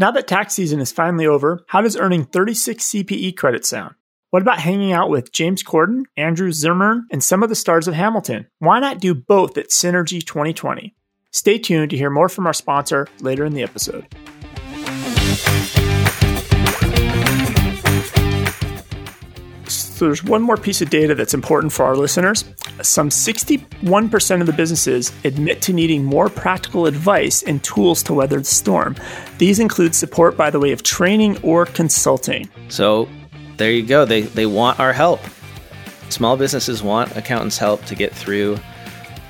Now that tax season is finally over, how does earning 36 CPE credits sound? What about hanging out with James Corden, Andrew Zimmern, and some of the stars of Hamilton? Why not do both at Synergy 2020? Stay tuned to hear more from our sponsor later in the episode. So there's one more piece of data that's important for our listeners. Some 61% of the businesses admit to needing more practical advice and tools to weather the storm. These include support by the way of training or consulting. So there you go. They, they want our help. Small businesses want accountants' help to get through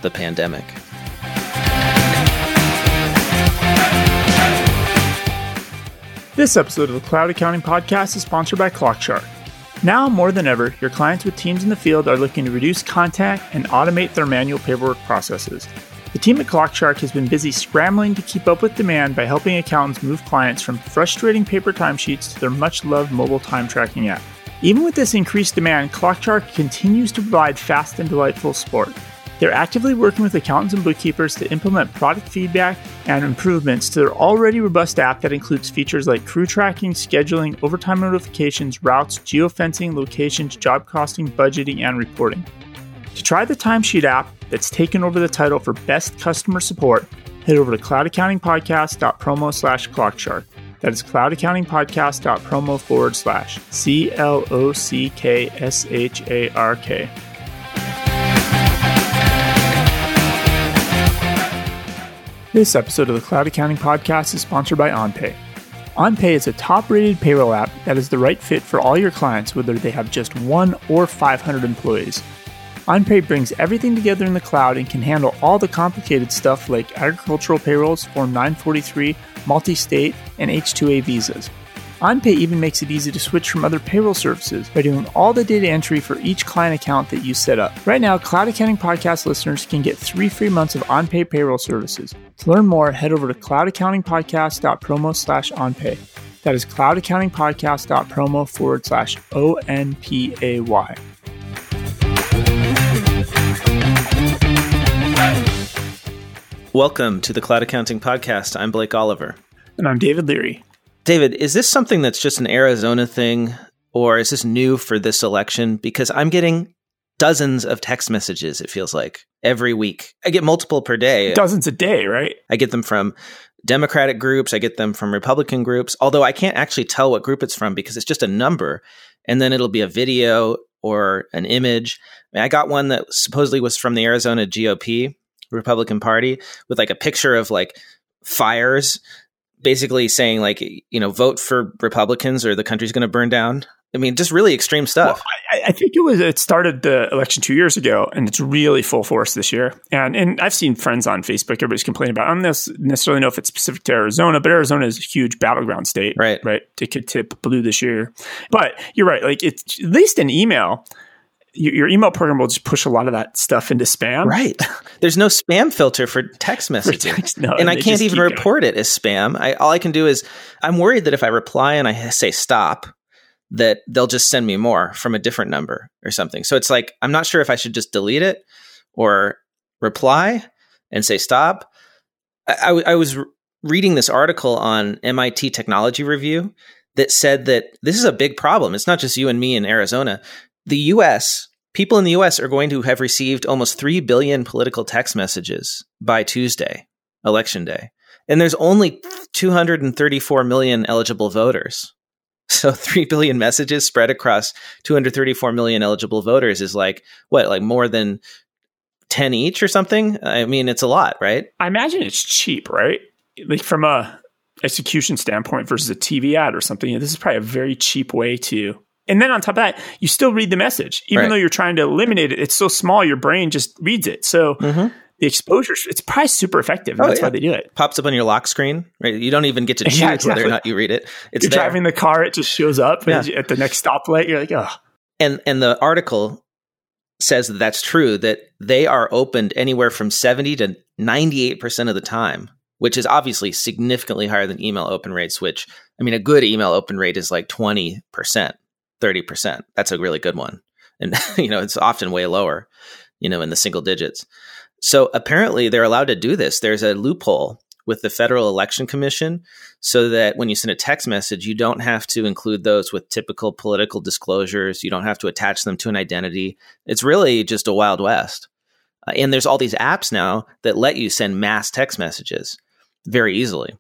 the pandemic. This episode of the Cloud Accounting Podcast is sponsored by ClockShark. Now more than ever, your clients with teams in the field are looking to reduce contact and automate their manual paperwork processes. The team at ClockShark has been busy scrambling to keep up with demand by helping accountants move clients from frustrating paper timesheets to their much loved mobile time tracking app. Even with this increased demand, ClockShark continues to provide fast and delightful support. They're actively working with accountants and bookkeepers to implement product feedback and improvements to their already robust app that includes features like crew tracking, scheduling, overtime notifications, routes, geofencing, locations, job costing, budgeting, and reporting. To try the timesheet app that's taken over the title for best customer support, head over to cloudaccountingpodcast.promo slash clockshark. That is cloudaccountingpodcast.promo forward slash C L O C K S H A R K. This episode of the Cloud Accounting Podcast is sponsored by OnPay. OnPay is a top rated payroll app that is the right fit for all your clients, whether they have just one or 500 employees. OnPay brings everything together in the cloud and can handle all the complicated stuff like agricultural payrolls, Form 943, multi state, and H2A visas. OnPay even makes it easy to switch from other payroll services by doing all the data entry for each client account that you set up. Right now, Cloud Accounting Podcast listeners can get three free months of OnPay payroll services. To learn more, head over to cloudaccountingpodcast.promo slash OnPay. That is cloudaccountingpodcast.promo forward slash O N P A Y. Welcome to the Cloud Accounting Podcast. I'm Blake Oliver. And I'm David Leary. David, is this something that's just an Arizona thing, or is this new for this election? Because I'm getting dozens of text messages, it feels like, every week. I get multiple per day. Dozens a day, right? I get them from Democratic groups, I get them from Republican groups, although I can't actually tell what group it's from because it's just a number. And then it'll be a video or an image. I, mean, I got one that supposedly was from the Arizona GOP, Republican Party, with like a picture of like fires basically saying like you know vote for Republicans or the country's going to burn down. I mean, just really extreme stuff. Well, I, I, think it was it started the election two years ago, and it's really full force this year. And and I've seen friends on Facebook, everybody's complaining about. I don't necessarily know if it's specific to Arizona, but Arizona is a huge battleground state, right? Right, it could tip blue this year. But you're right, like it's at least an email your email program will just push a lot of that stuff into spam. Right. There's no spam filter for text messaging. For text, no, and I can't even report going. it as spam. I, all I can do is I'm worried that if I reply and I say stop, that they'll just send me more from a different number or something. So it's like I'm not sure if I should just delete it or reply and say stop. I, I, I was reading this article on MIT Technology Review that said that this is a big problem. It's not just you and me in Arizona the US, people in the US are going to have received almost 3 billion political text messages by Tuesday, election day. And there's only 234 million eligible voters. So 3 billion messages spread across 234 million eligible voters is like, what, like more than 10 each or something? I mean, it's a lot, right? I imagine it's cheap, right? Like from a execution standpoint versus a TV ad or something. This is probably a very cheap way to and then on top of that, you still read the message. Even right. though you're trying to eliminate it, it's so small, your brain just reads it. So mm-hmm. the exposure, it's probably super effective. Oh, that's yeah. why they do it. Pops up on your lock screen, right? You don't even get to choose yeah, exactly. whether or not you read it. It's you're there. driving the car, it just shows up yeah. at the next stoplight. You're like, oh. And, and the article says that that's true, that they are opened anywhere from 70 to 98% of the time, which is obviously significantly higher than email open rates, which, I mean, a good email open rate is like 20%. 30%. That's a really good one. And, you know, it's often way lower, you know, in the single digits. So apparently they're allowed to do this. There's a loophole with the Federal Election Commission so that when you send a text message, you don't have to include those with typical political disclosures. You don't have to attach them to an identity. It's really just a Wild West. Uh, and there's all these apps now that let you send mass text messages very easily.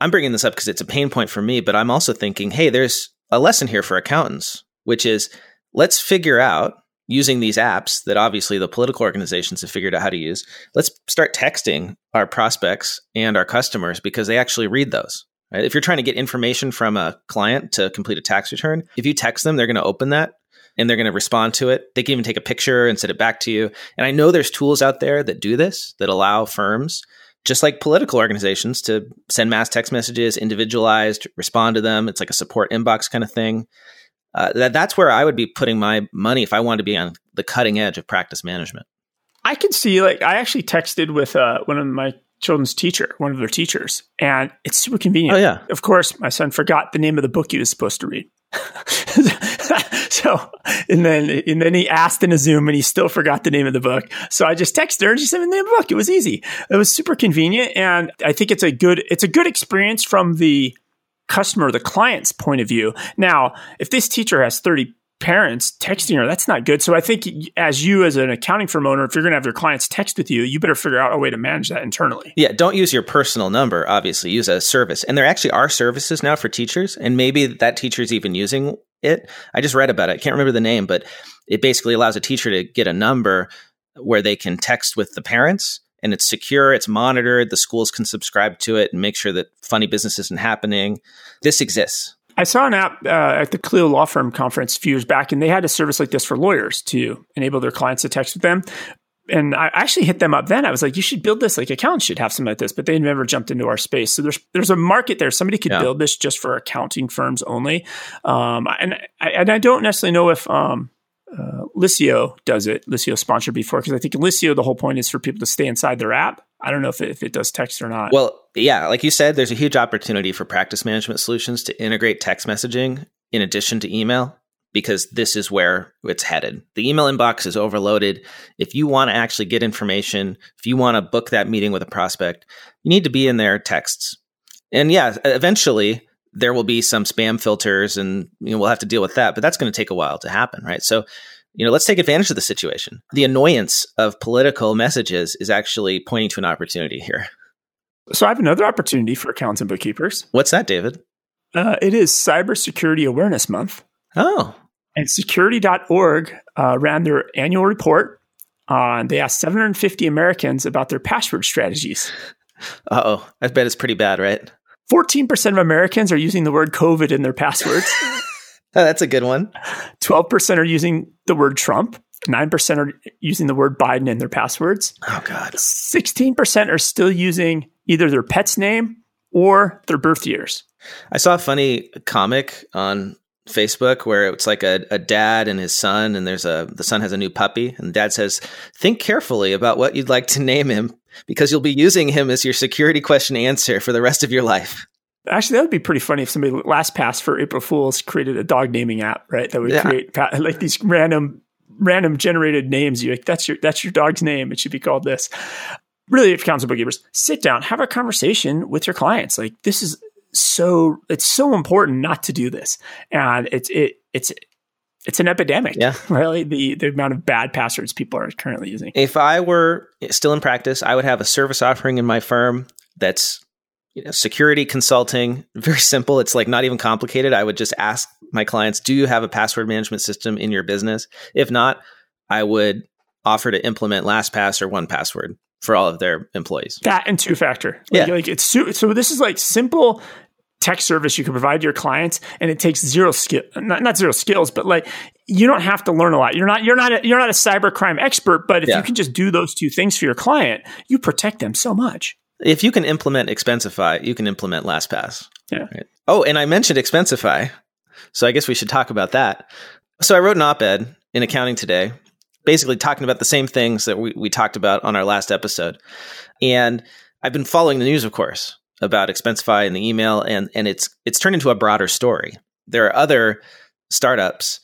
I'm bringing this up because it's a pain point for me, but I'm also thinking, hey, there's a lesson here for accountants, which is let's figure out using these apps that obviously the political organizations have figured out how to use. Let's start texting our prospects and our customers because they actually read those. Right? If you're trying to get information from a client to complete a tax return, if you text them, they're going to open that and they're going to respond to it. They can even take a picture and send it back to you. And I know there's tools out there that do this that allow firms just like political organizations to send mass text messages individualized respond to them. It's like a support inbox kind of thing. Uh, that, that's where i would be putting my money if i wanted to be on the cutting edge of practice management. I can see like i actually texted with uh, one of my children's teacher one of their teachers and it's super convenient. Oh yeah. Of course my son forgot the name of the book he was supposed to read so, and then, and then he asked in a Zoom and he still forgot the name of the book. So I just texted her and she me the name of the book. It was easy. It was super convenient. And I think it's a good, it's a good experience from the customer, the client's point of view. Now, if this teacher has 30 parents texting her, that's not good. So I think as you, as an accounting firm owner, if you're going to have your clients text with you, you better figure out a way to manage that internally. Yeah, don't use your personal number, obviously, use a service. And there actually are services now for teachers, and maybe that teacher's even using it. I just read about it. I can't remember the name, but it basically allows a teacher to get a number where they can text with the parents and it's secure, it's monitored, the schools can subscribe to it and make sure that funny business isn't happening. This exists. I saw an app uh, at the Clio Law Firm conference a few years back, and they had a service like this for lawyers to enable their clients to text with them. And I actually hit them up then. I was like, "You should build this. Like accountants should have something like this." But they never jumped into our space. So there's there's a market there. Somebody could yeah. build this just for accounting firms only. Um, and I, and I don't necessarily know if um, uh, does it. Liscio sponsored before because I think Liscio the whole point is for people to stay inside their app. I don't know if it, if it does text or not. Well, yeah, like you said, there's a huge opportunity for practice management solutions to integrate text messaging in addition to email because this is where it's headed. The email inbox is overloaded. If you want to actually get information, if you want to book that meeting with a prospect, you need to be in their texts. And yeah, eventually there will be some spam filters and you know, we'll have to deal with that, but that's going to take a while to happen, right? So, you know, let's take advantage of the situation. The annoyance of political messages is actually pointing to an opportunity here. So I have another opportunity for accountants and bookkeepers. What's that, David? Uh, it is Cybersecurity Awareness Month. Oh. And security.org uh, ran their annual report. Uh, they asked 750 Americans about their password strategies. Uh oh. I bet it's pretty bad, right? 14% of Americans are using the word COVID in their passwords. oh, that's a good one. 12% are using the word Trump. 9% are using the word Biden in their passwords. Oh, God. 16% are still using either their pet's name or their birth years. I saw a funny comic on Facebook where it's like a, a dad and his son, and there's a the son has a new puppy, and dad says, "Think carefully about what you'd like to name him because you'll be using him as your security question answer for the rest of your life." Actually, that would be pretty funny if somebody LastPass for April Fools created a dog naming app, right? That would yeah. create like these random random generated names. You like that's your that's your dog's name. It should be called this. Really, if council bookkeepers, sit down, have a conversation with your clients. Like this is so it's so important not to do this, and it's it it's it's an epidemic. Yeah, really the the amount of bad passwords people are currently using. If I were still in practice, I would have a service offering in my firm that's you know, security consulting. Very simple. It's like not even complicated. I would just ask my clients, "Do you have a password management system in your business?" If not, I would offer to implement LastPass or 1Password for all of their employees. That and two factor. Like, yeah. Like it's so this is like simple tech service you can provide to your clients and it takes zero skill not, not zero skills but like you don't have to learn a lot. You're not you're not a, you're not a cybercrime expert but if yeah. you can just do those two things for your client you protect them so much. If you can implement expensify you can implement lastpass. Yeah. Right? oh and i mentioned expensify so i guess we should talk about that. So i wrote an op-ed in accounting today basically talking about the same things that we, we talked about on our last episode. And i've been following the news of course about Expensify and the email, and and it's it's turned into a broader story. There are other startups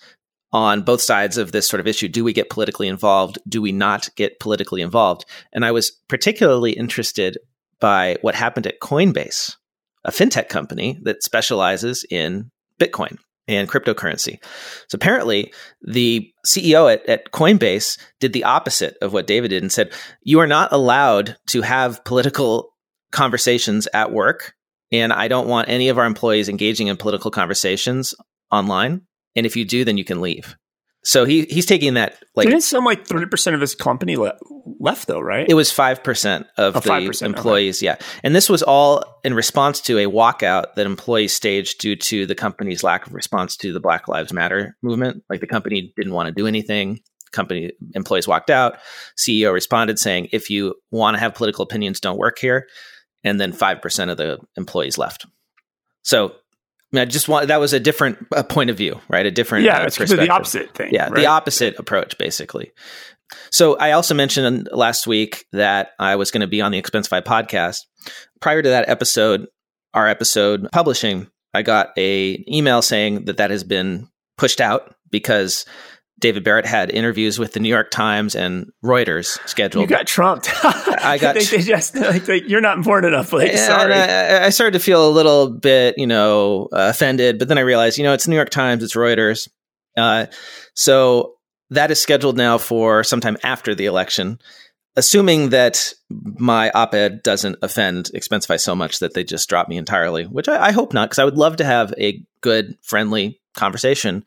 on both sides of this sort of issue. Do we get politically involved? Do we not get politically involved? And I was particularly interested by what happened at Coinbase, a fintech company that specializes in Bitcoin and cryptocurrency. So apparently, the CEO at, at, Coinbase did the opposite of what David did and said, You are not allowed to have political conversations at work. And I don't want any of our employees engaging in political conversations online. And if you do, then you can leave. So he he's taking that like didn't some like thirty percent of his company le- left though, right? It was five percent of oh, the 5%, employees, okay. yeah. And this was all in response to a walkout that employees staged due to the company's lack of response to the Black Lives Matter movement. Like the company didn't want to do anything. Company employees walked out. CEO responded saying, "If you want to have political opinions, don't work here." And then five percent of the employees left. So I, mean, I just want that was a different uh, point of view, right? A different yeah, uh, it's the opposite thing. Yeah, right? the opposite approach, basically. So I also mentioned last week that I was going to be on the Expensify podcast. Prior to that episode, our episode publishing, I got a email saying that that has been pushed out because David Barrett had interviews with the New York Times and Reuters scheduled. You got trumped. I got. they, they just like, like, you're not important enough. Like, sorry. I, I, started to feel a little bit, you know, uh, offended, but then I realized, you know, it's New York Times, it's Reuters, uh, so that is scheduled now for sometime after the election. Assuming that my op-ed doesn't offend Expensify so much that they just drop me entirely, which I, I hope not, because I would love to have a good, friendly conversation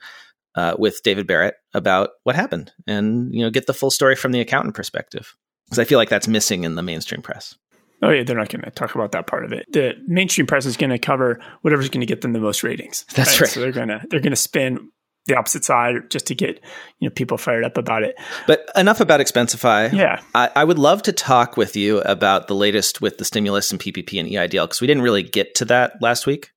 uh, with David Barrett about what happened and you know get the full story from the accountant perspective because I feel like that's missing in the mainstream press. Oh yeah, they're not going to talk about that part of it. The mainstream press is going to cover whatever's going to get them the most ratings. That's right. right. So they're going to they're going to spin the opposite side just to get you know people fired up about it. But enough about Expensify. Yeah, I, I would love to talk with you about the latest with the stimulus and PPP and EIDL because we didn't really get to that last week.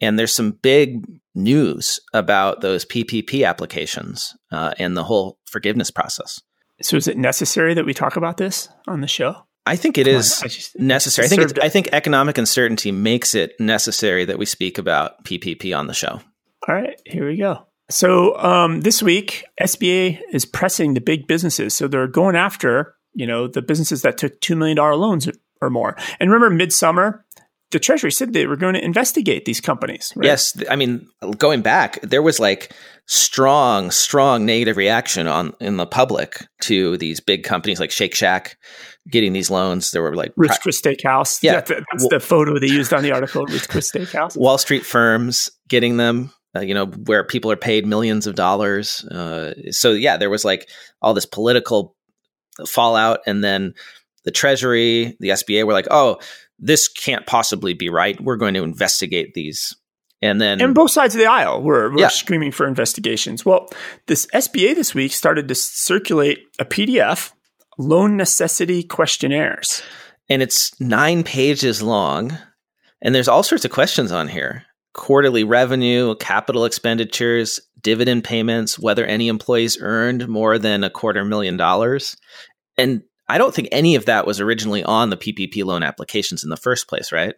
And there's some big news about those PPP applications uh, and the whole forgiveness process. So, is it necessary that we talk about this on the show? I think it Come is I just, necessary. I think I think economic uncertainty makes it necessary that we speak about PPP on the show. All right, here we go. So um, this week, SBA is pressing the big businesses. So they're going after you know the businesses that took two million dollar loans or more. And remember, midsummer the Treasury said they were going to investigate these companies. Right? Yes, I mean, going back, there was like strong, strong negative reaction on in the public to these big companies like Shake Shack getting these loans. There were like Ruth's Chris Steakhouse. Yeah, that's, that's the photo they used on the article. Ruth's Chris Steakhouse. Wall Street firms getting them. Uh, you know, where people are paid millions of dollars. Uh, so yeah, there was like all this political fallout, and then the Treasury, the SBA were like, oh this can't possibly be right. We're going to investigate these. And then and both sides of the aisle were, were yeah. screaming for investigations. Well, this SBA this week started to circulate a PDF, loan necessity questionnaires. And it's nine pages long. And there's all sorts of questions on here quarterly revenue, capital expenditures, dividend payments, whether any employees earned more than a quarter million dollars. And I don't think any of that was originally on the PPP loan applications in the first place, right?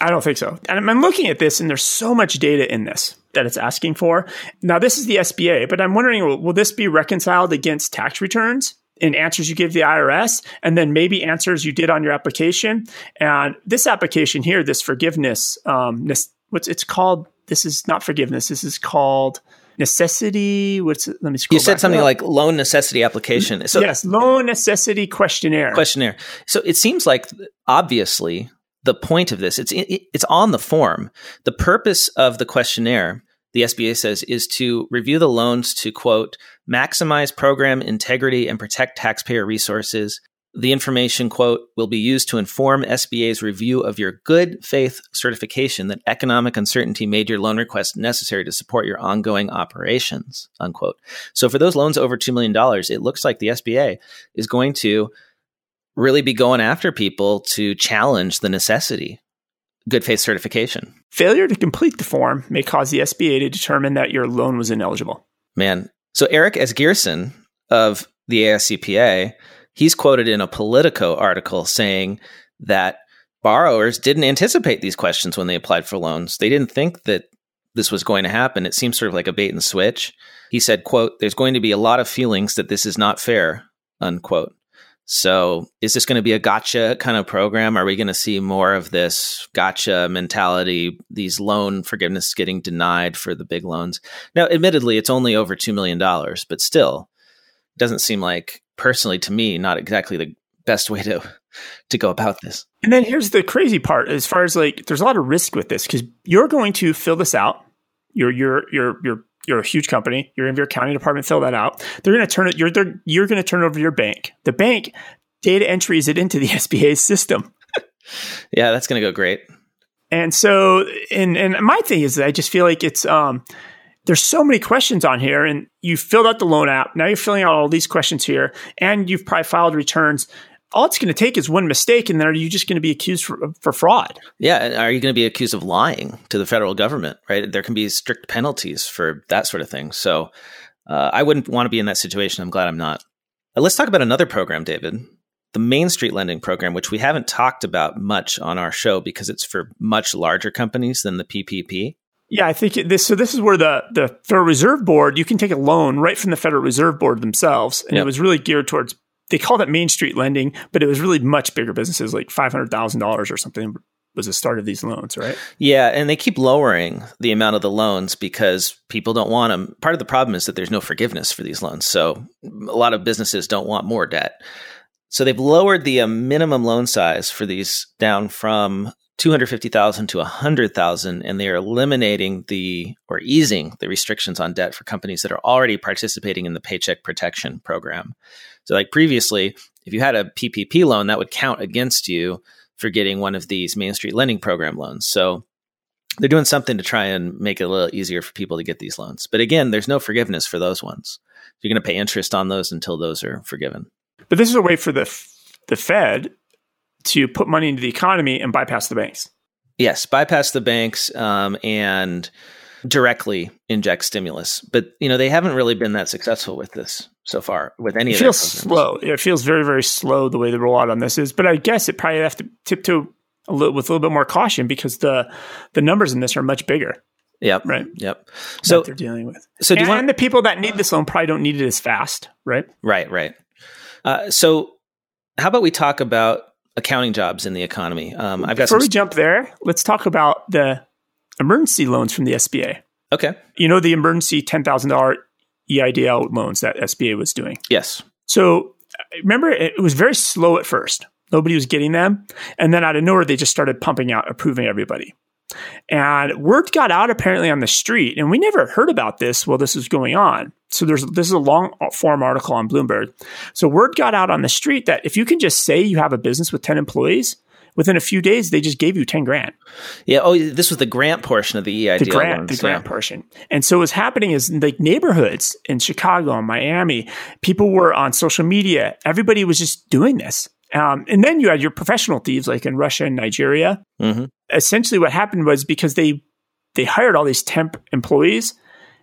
I don't think so. And I'm looking at this, and there's so much data in this that it's asking for. Now, this is the SBA, but I'm wondering will, will this be reconciled against tax returns? in answers you give the IRS, and then maybe answers you did on your application. And this application here, this forgiveness, um, this, what's it's called? This is not forgiveness. This is called necessity. What's it? let me scroll. You said something up. like loan necessity application. So yes, loan necessity questionnaire. Questionnaire. So it seems like obviously the point of this it's it's on the form. The purpose of the questionnaire, the SBA says, is to review the loans to quote maximize program integrity and protect taxpayer resources the information, quote, will be used to inform SBA's review of your good faith certification that economic uncertainty made your loan request necessary to support your ongoing operations, unquote. So for those loans over $2 million, it looks like the SBA is going to really be going after people to challenge the necessity good faith certification. Failure to complete the form may cause the SBA to determine that your loan was ineligible. Man. So Erik Asgeirsson of the AICPA he's quoted in a Politico article saying that borrowers didn't anticipate these questions when they applied for loans. They didn't think that this was going to happen. It seems sort of like a bait and switch. He said, quote, there's going to be a lot of feelings that this is not fair, unquote. So, is this going to be a gotcha kind of program? Are we going to see more of this gotcha mentality, these loan forgiveness getting denied for the big loans? Now, admittedly, it's only over $2 million, but still, doesn't seem like, personally to me, not exactly the best way to to go about this. And then here's the crazy part as far as like there's a lot of risk with this because you're going to fill this out. You're you're you're you're you're a huge company. You're in your accounting department, fill that out. They're going to turn it. You're you're going to turn over to your bank. The bank data entries it into the SBA system. yeah, that's going to go great. And so, and and my thing is that I just feel like it's um, there's so many questions on here, and you filled out the loan app. Now you're filling out all these questions here, and you've probably filed returns all it's going to take is one mistake, and then are you just going to be accused for, for fraud? Yeah, are you going to be accused of lying to the federal government? Right, there can be strict penalties for that sort of thing. So, uh, I wouldn't want to be in that situation. I'm glad I'm not. Uh, let's talk about another program, David. The Main Street Lending Program, which we haven't talked about much on our show because it's for much larger companies than the PPP. Yeah, I think this. So this is where the the Federal Reserve Board you can take a loan right from the Federal Reserve Board themselves, and yep. it was really geared towards they call that Main Street lending, but it was really much bigger businesses, like five hundred thousand dollars or something was the start of these loans, right? Yeah, and they keep lowering the amount of the loans because people don't want them. Part of the problem is that there's no forgiveness for these loans, so a lot of businesses don't want more debt. So they've lowered the uh, minimum loan size for these down from 250,000 to 100,000 and they are eliminating the or easing the restrictions on debt for companies that are already participating in the paycheck protection program. So, like previously, if you had a PPP loan, that would count against you for getting one of these Main Street Lending Program loans. So, they're doing something to try and make it a little easier for people to get these loans. But again, there's no forgiveness for those ones. You're going to pay interest on those until those are forgiven. But this is a way for the the Fed to put money into the economy and bypass the banks. Yes, bypass the banks um, and directly inject stimulus. But you know they haven't really been that successful with this so far with any. Of it feels slow. It feels very very slow the way the rollout on this is. But I guess it probably have to tiptoe a little with a little bit more caution because the the numbers in this are much bigger. Yep. Right. Yep. So they're dealing with. So do and, want, and the people that need this loan probably don't need it as fast. Right. Right. Right. Uh, so how about we talk about accounting jobs in the economy? Um, I've got before we jump there. Let's talk about the emergency loans from the SBA. Okay. You know the emergency ten thousand dollar EIDL loans that SBA was doing. Yes. So remember, it was very slow at first. Nobody was getting them, and then out of nowhere, they just started pumping out, approving everybody. And word got out apparently on the street, and we never heard about this while this was going on. So there's this is a long form article on Bloomberg. So word got out on the street that if you can just say you have a business with 10 employees, within a few days they just gave you 10 grand. Yeah, oh this was the grant portion of the EIDL the grant, loans, the grant yeah. portion. And so what's happening is like neighborhoods in Chicago and Miami, people were on social media, everybody was just doing this. Um, and then you had your professional thieves like in Russia and Nigeria. Mm-hmm. Essentially, what happened was because they they hired all these temp employees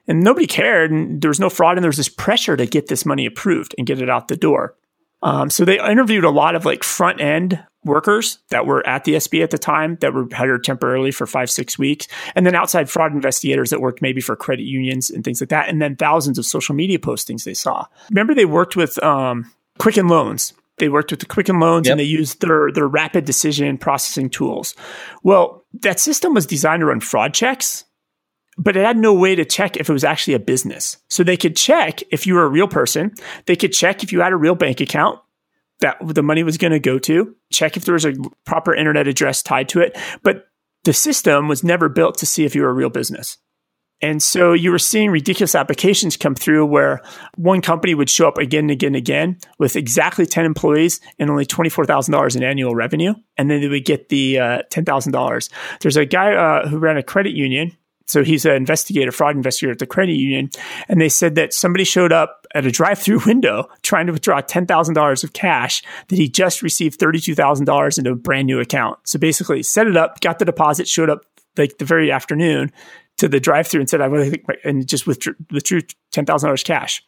and nobody cared and there was no fraud and there was this pressure to get this money approved and get it out the door. Um, so they interviewed a lot of like front end workers that were at the SB at the time that were hired temporarily for five, six weeks. And then outside fraud investigators that worked maybe for credit unions and things like that. And then thousands of social media postings they saw. Remember, they worked with um, Quicken Loans they worked with the Quicken Loans yep. and they used their, their rapid decision processing tools. Well, that system was designed to run fraud checks, but it had no way to check if it was actually a business. So they could check if you were a real person. They could check if you had a real bank account that the money was going to go to, check if there was a proper internet address tied to it. But the system was never built to see if you were a real business. And so you were seeing ridiculous applications come through where one company would show up again and again and again with exactly 10 employees and only $24,000 in annual revenue. And then they would get the uh, $10,000. There's a guy uh, who ran a credit union. So he's an investigator, fraud investigator at the credit union. And they said that somebody showed up at a drive through window trying to withdraw $10,000 of cash that he just received $32,000 into a brand new account. So basically set it up, got the deposit, showed up like the very afternoon to the drive through and said, I want to, and just withdrew, withdrew $10,000 cash.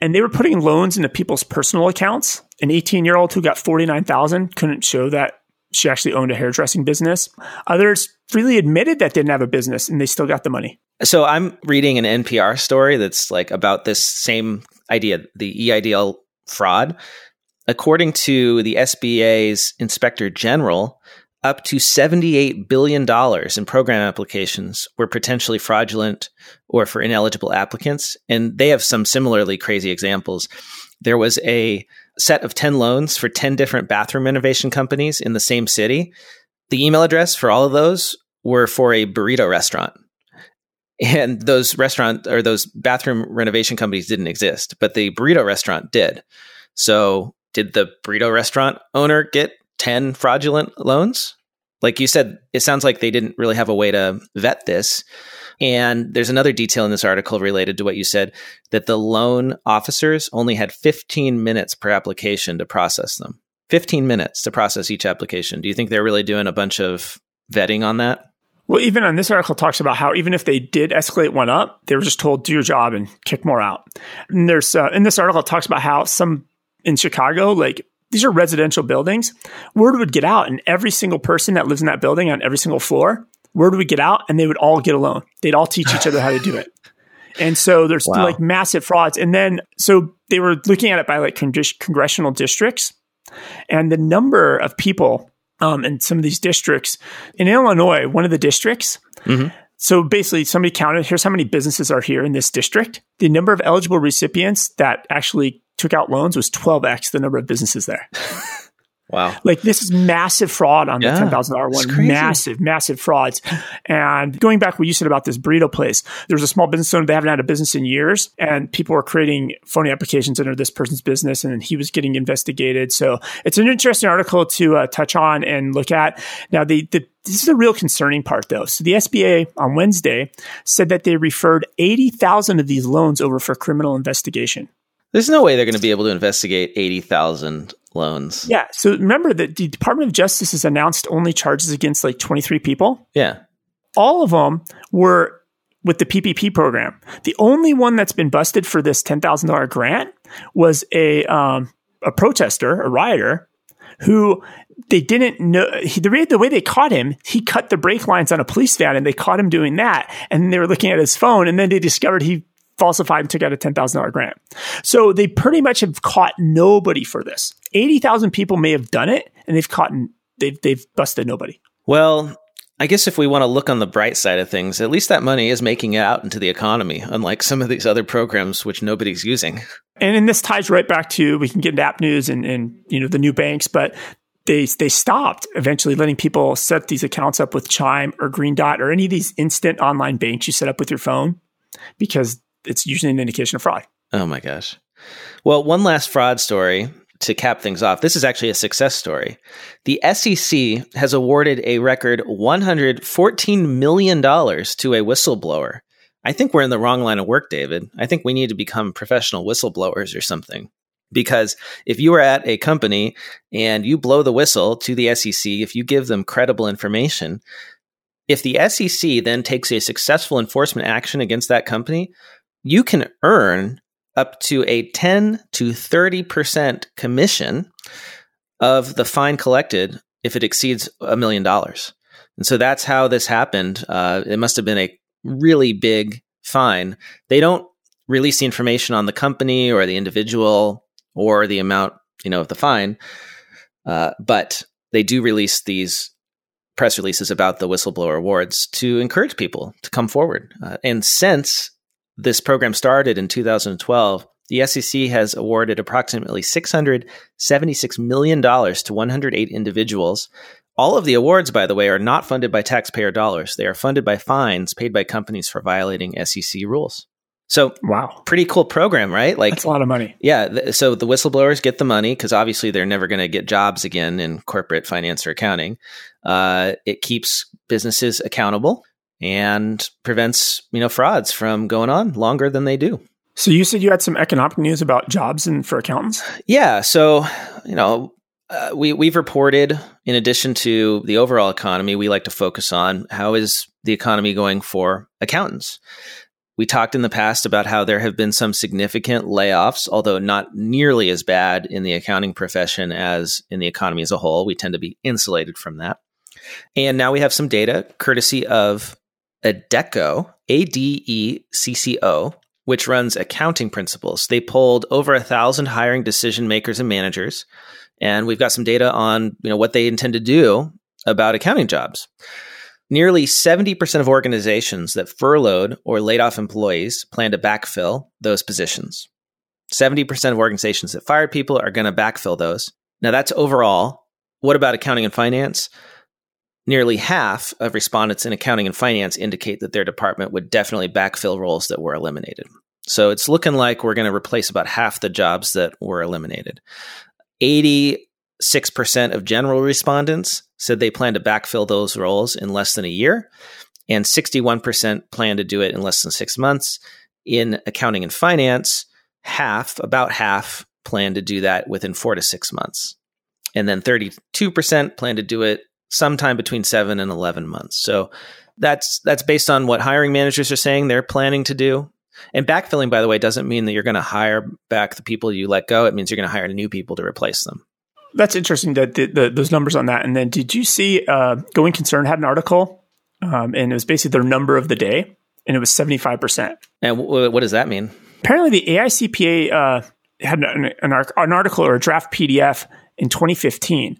And they were putting loans into people's personal accounts. An 18 year old who got 49,000 couldn't show that she actually owned a hairdressing business. Others freely admitted that they didn't have a business and they still got the money. So I'm reading an NPR story that's like about this same idea, the EIDL fraud. according to the SBA's Inspector General, up to $78 billion in program applications were potentially fraudulent or for ineligible applicants. And they have some similarly crazy examples. There was a set of 10 loans for 10 different bathroom renovation companies in the same city. The email address for all of those were for a burrito restaurant. And those restaurant or those bathroom renovation companies didn't exist, but the burrito restaurant did. So, did the burrito restaurant owner get 10 fraudulent loans? Like you said, it sounds like they didn't really have a way to vet this. And there's another detail in this article related to what you said that the loan officers only had 15 minutes per application to process them. 15 minutes to process each application. Do you think they're really doing a bunch of vetting on that? Well, even on this article talks about how even if they did escalate one up, they were just told do your job and kick more out. And there's uh, in this article it talks about how some in Chicago, like these are residential buildings. Word would get out, and every single person that lives in that building on every single floor, word would get out, and they would all get alone. They'd all teach each other how to do it. And so there's wow. like massive frauds. And then, so they were looking at it by like con- congressional districts, and the number of people um, in some of these districts in Illinois, one of the districts. Mm-hmm. So basically, somebody counted here's how many businesses are here in this district. The number of eligible recipients that actually took out loans was 12x the number of businesses there. Wow. Like this is massive fraud on yeah, the $10,000 one. Massive, massive frauds. And going back what you said about this burrito place, there was a small business owner, they haven't had a business in years and people were creating phony applications under this person's business and he was getting investigated. So it's an interesting article to uh, touch on and look at. Now, the, the this is a real concerning part though. So the SBA on Wednesday said that they referred 80,000 of these loans over for criminal investigation. There's no way they're going to be able to investigate 80,000 loans. Yeah. So remember that the Department of Justice has announced only charges against like 23 people. Yeah. All of them were with the PPP program. The only one that's been busted for this $10,000 grant was a, um, a protester, a rioter, who they didn't know he, the, way, the way they caught him, he cut the brake lines on a police van and they caught him doing that. And they were looking at his phone and then they discovered he falsified and took out a $10,000 grant. So they pretty much have caught nobody for this. 80,000 people may have done it and they've caught, they've, they've busted nobody. Well, I guess if we want to look on the bright side of things, at least that money is making it out into the economy, unlike some of these other programs which nobody's using. And, and this ties right back to we can get into app news and, and you know the new banks, but they they stopped eventually letting people set these accounts up with Chime or Green Dot or any of these instant online banks you set up with your phone because it's usually an indication of fraud. Oh my gosh. Well, one last fraud story to cap things off. This is actually a success story. The SEC has awarded a record $114 million to a whistleblower. I think we're in the wrong line of work, David. I think we need to become professional whistleblowers or something. Because if you are at a company and you blow the whistle to the SEC, if you give them credible information, if the SEC then takes a successful enforcement action against that company, you can earn up to a 10 to 30% commission of the fine collected if it exceeds a million dollars. And so that's how this happened. Uh, it must have been a really big fine. They don't release the information on the company or the individual or the amount, you know, of the fine, uh, but they do release these press releases about the whistleblower awards to encourage people to come forward. Uh, and since this program started in 2012, the SEC has awarded approximately $676 million to 108 individuals. All of the awards, by the way, are not funded by taxpayer dollars. They are funded by fines paid by companies for violating SEC rules. So, wow, pretty cool program, right? Like, that's a lot of money. Yeah. Th- so the whistleblowers get the money because obviously they're never going to get jobs again in corporate finance or accounting. Uh, it keeps businesses accountable and prevents you know frauds from going on longer than they do. So you said you had some economic news about jobs and for accountants. Yeah. So you know. Uh, we we've reported in addition to the overall economy we like to focus on how is the economy going for accountants we talked in the past about how there have been some significant layoffs, although not nearly as bad in the accounting profession as in the economy as a whole. We tend to be insulated from that. And now we have some data courtesy of Adecco, A D E C C O, which runs accounting principals. They polled over a thousand hiring decision makers and managers, and we've got some data on you know what they intend to do about accounting jobs. Nearly 70% of organizations that furloughed or laid off employees plan to backfill those positions. 70% of organizations that fired people are going to backfill those. Now, that's overall. What about accounting and finance? Nearly half of respondents in accounting and finance indicate that their department would definitely backfill roles that were eliminated. So it's looking like we're going to replace about half the jobs that were eliminated. 86% of general respondents said they plan to backfill those roles in less than a year, and 61% plan to do it in less than six months. In accounting and finance, half, about half, plan to do that within four to six months. And then 32% plan to do it sometime between seven and 11 months. So that's, that's based on what hiring managers are saying they're planning to do. And backfilling, by the way, doesn't mean that you're going to hire back the people you let go. It means you're going to hire new people to replace them. That's interesting that the, the, those numbers on that. And then did you see uh, Going Concern had an article um, and it was basically their number of the day and it was 75%. And w- what does that mean? Apparently the AICPA uh, had an, an, an article or a draft PDF in 2015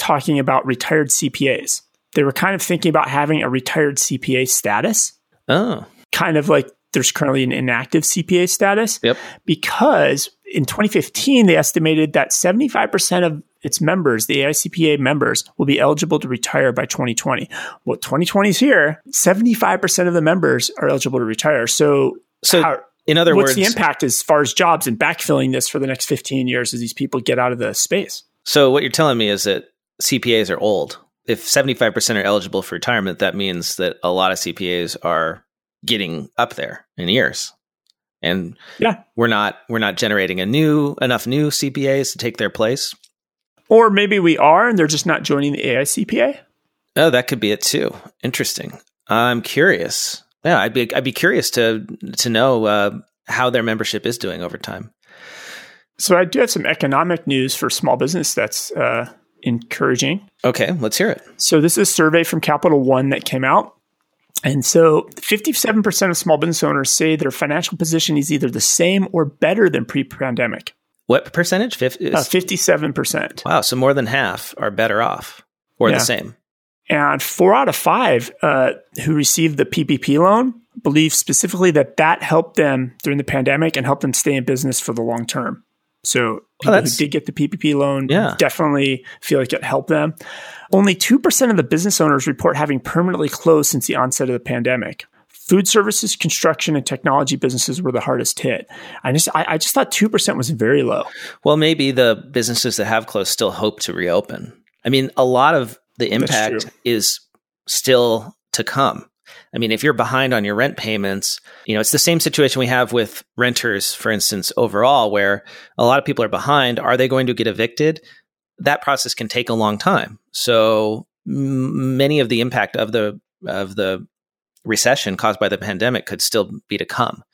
talking about retired CPAs. They were kind of thinking about having a retired CPA status. Oh. Kind of like there's currently an inactive CPA status. Yep. Because in 2015, they estimated that 75% of its members, the AICPA members, will be eligible to retire by 2020. Well, 2020 is here. 75% of the members are eligible to retire. So, so how, in other words, what's words, the impact as far as jobs and backfilling this for the next 15 years as these people get out of the space? So, what you're telling me is that CPAs are old. If 75% are eligible for retirement, that means that a lot of CPAs are getting up there in years. And yeah, we're not we're not generating a new enough new CPAs to take their place. Or maybe we are and they're just not joining the AICPA. Oh, that could be it too. Interesting. I'm curious. Yeah, I'd be I'd be curious to to know uh, how their membership is doing over time. So I do have some economic news for small business that's uh, encouraging. Okay, let's hear it. So this is a survey from Capital One that came out. And so 57% of small business owners say their financial position is either the same or better than pre pandemic. What percentage? 50, uh, 57%. Wow. So more than half are better off or yeah. the same. And four out of five uh, who received the PPP loan believe specifically that that helped them during the pandemic and helped them stay in business for the long term. So oh, people oh, who did get the PPP loan yeah. definitely feel like it helped them. Only 2% of the business owners report having permanently closed since the onset of the pandemic. Food services, construction, and technology businesses were the hardest hit. I just, I, I just thought 2% was very low. Well, maybe the businesses that have closed still hope to reopen. I mean, a lot of the impact is still to come. I mean, if you're behind on your rent payments, you know, it's the same situation we have with renters, for instance, overall, where a lot of people are behind. Are they going to get evicted? That process can take a long time. So m- many of the impact of the of the recession caused by the pandemic could still be to come.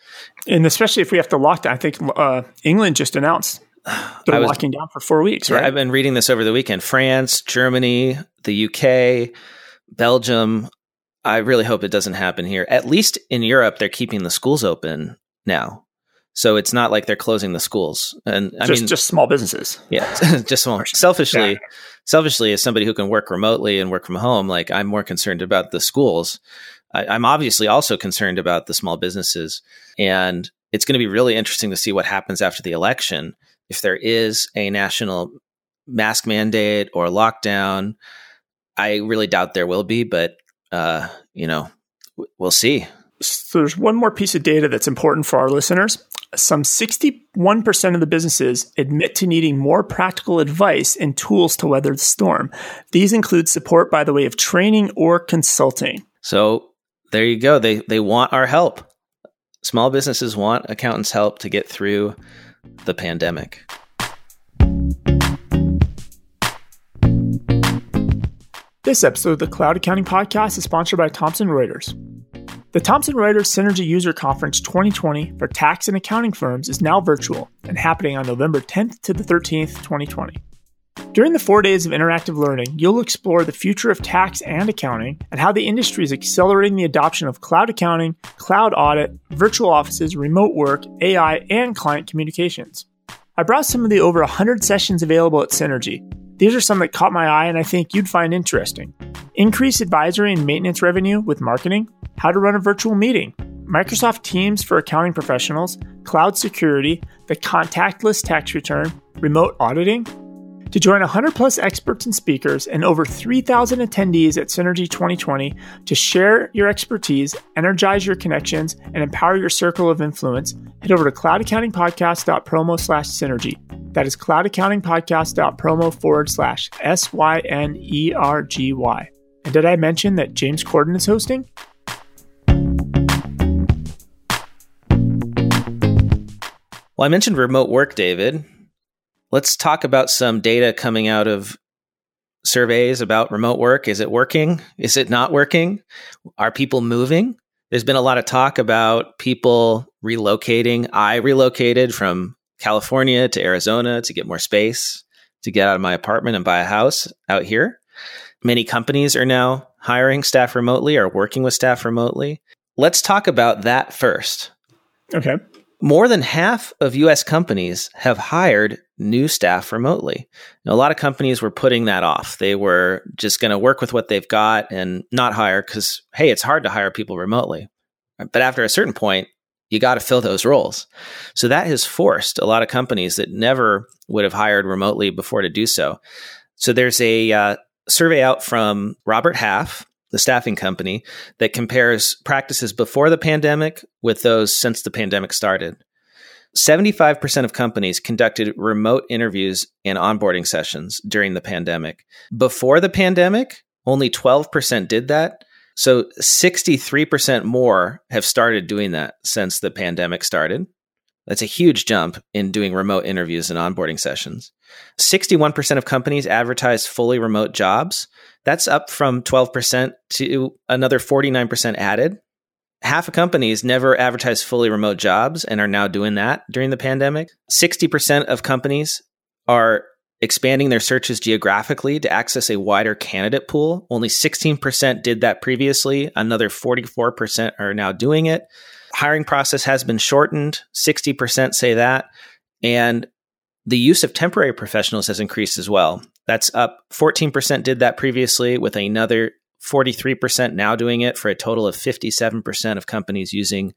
And especially if we have to lock down, I think uh, England just announced they're was, locking down for four weeks, right? I've been reading this over the weekend. France, Germany, the UK, Belgium, I really hope it doesn't happen here. At least in Europe, they're keeping the schools open now. So it's not like they're closing the schools. And I just, mean, just small businesses. Yeah, just small. Selfishly, yeah. selfishly, as somebody who can work remotely and work from home, like I'm more concerned about the schools. I, I'm obviously also concerned about the small businesses, and it's going to be really interesting to see what happens after the election if there is a national mask mandate or lockdown. I really doubt there will be, but uh, you know, we'll see. So there's one more piece of data that's important for our listeners. Some 61% of the businesses admit to needing more practical advice and tools to weather the storm. These include support by the way of training or consulting. So there you go. They they want our help. Small businesses want accountants' help to get through the pandemic. This episode of the Cloud Accounting Podcast is sponsored by Thomson Reuters. The Thomson Reuters Synergy User Conference 2020 for tax and accounting firms is now virtual and happening on November 10th to the 13th, 2020. During the four days of interactive learning, you'll explore the future of tax and accounting and how the industry is accelerating the adoption of cloud accounting, cloud audit, virtual offices, remote work, AI, and client communications. I brought some of the over 100 sessions available at Synergy. These are some that caught my eye and I think you'd find interesting. Increase advisory and maintenance revenue with marketing, how to run a virtual meeting, Microsoft Teams for accounting professionals, cloud security, the contactless tax return, remote auditing, to join 100 plus experts and speakers and over 3,000 attendees at Synergy 2020 to share your expertise, energize your connections, and empower your circle of influence, head over to cloudaccountingpodcast.promo slash synergy. That is cloudaccountingpodcast.promo forward slash S Y N E R G Y. And did I mention that James Corden is hosting? Well, I mentioned remote work, David. Let's talk about some data coming out of surveys about remote work. Is it working? Is it not working? Are people moving? There's been a lot of talk about people relocating. I relocated from California to Arizona to get more space, to get out of my apartment and buy a house out here. Many companies are now hiring staff remotely or working with staff remotely. Let's talk about that first. Okay. More than half of US companies have hired new staff remotely. Now, a lot of companies were putting that off. They were just going to work with what they've got and not hire because, hey, it's hard to hire people remotely. But after a certain point, you got to fill those roles. So that has forced a lot of companies that never would have hired remotely before to do so. So there's a uh, survey out from Robert Half, the staffing company, that compares practices before the pandemic with those since the pandemic started. 75% of companies conducted remote interviews and onboarding sessions during the pandemic. Before the pandemic, only 12% did that. So 63% more have started doing that since the pandemic started. That's a huge jump in doing remote interviews and onboarding sessions. 61% of companies advertise fully remote jobs. That's up from 12% to another 49% added half of companies never advertised fully remote jobs and are now doing that during the pandemic. 60% of companies are expanding their searches geographically to access a wider candidate pool. Only 16% did that previously. Another 44% are now doing it. Hiring process has been shortened. 60% say that. And the use of temporary professionals has increased as well. That's up 14% did that previously with another 43% now doing it for a total of 57% of companies using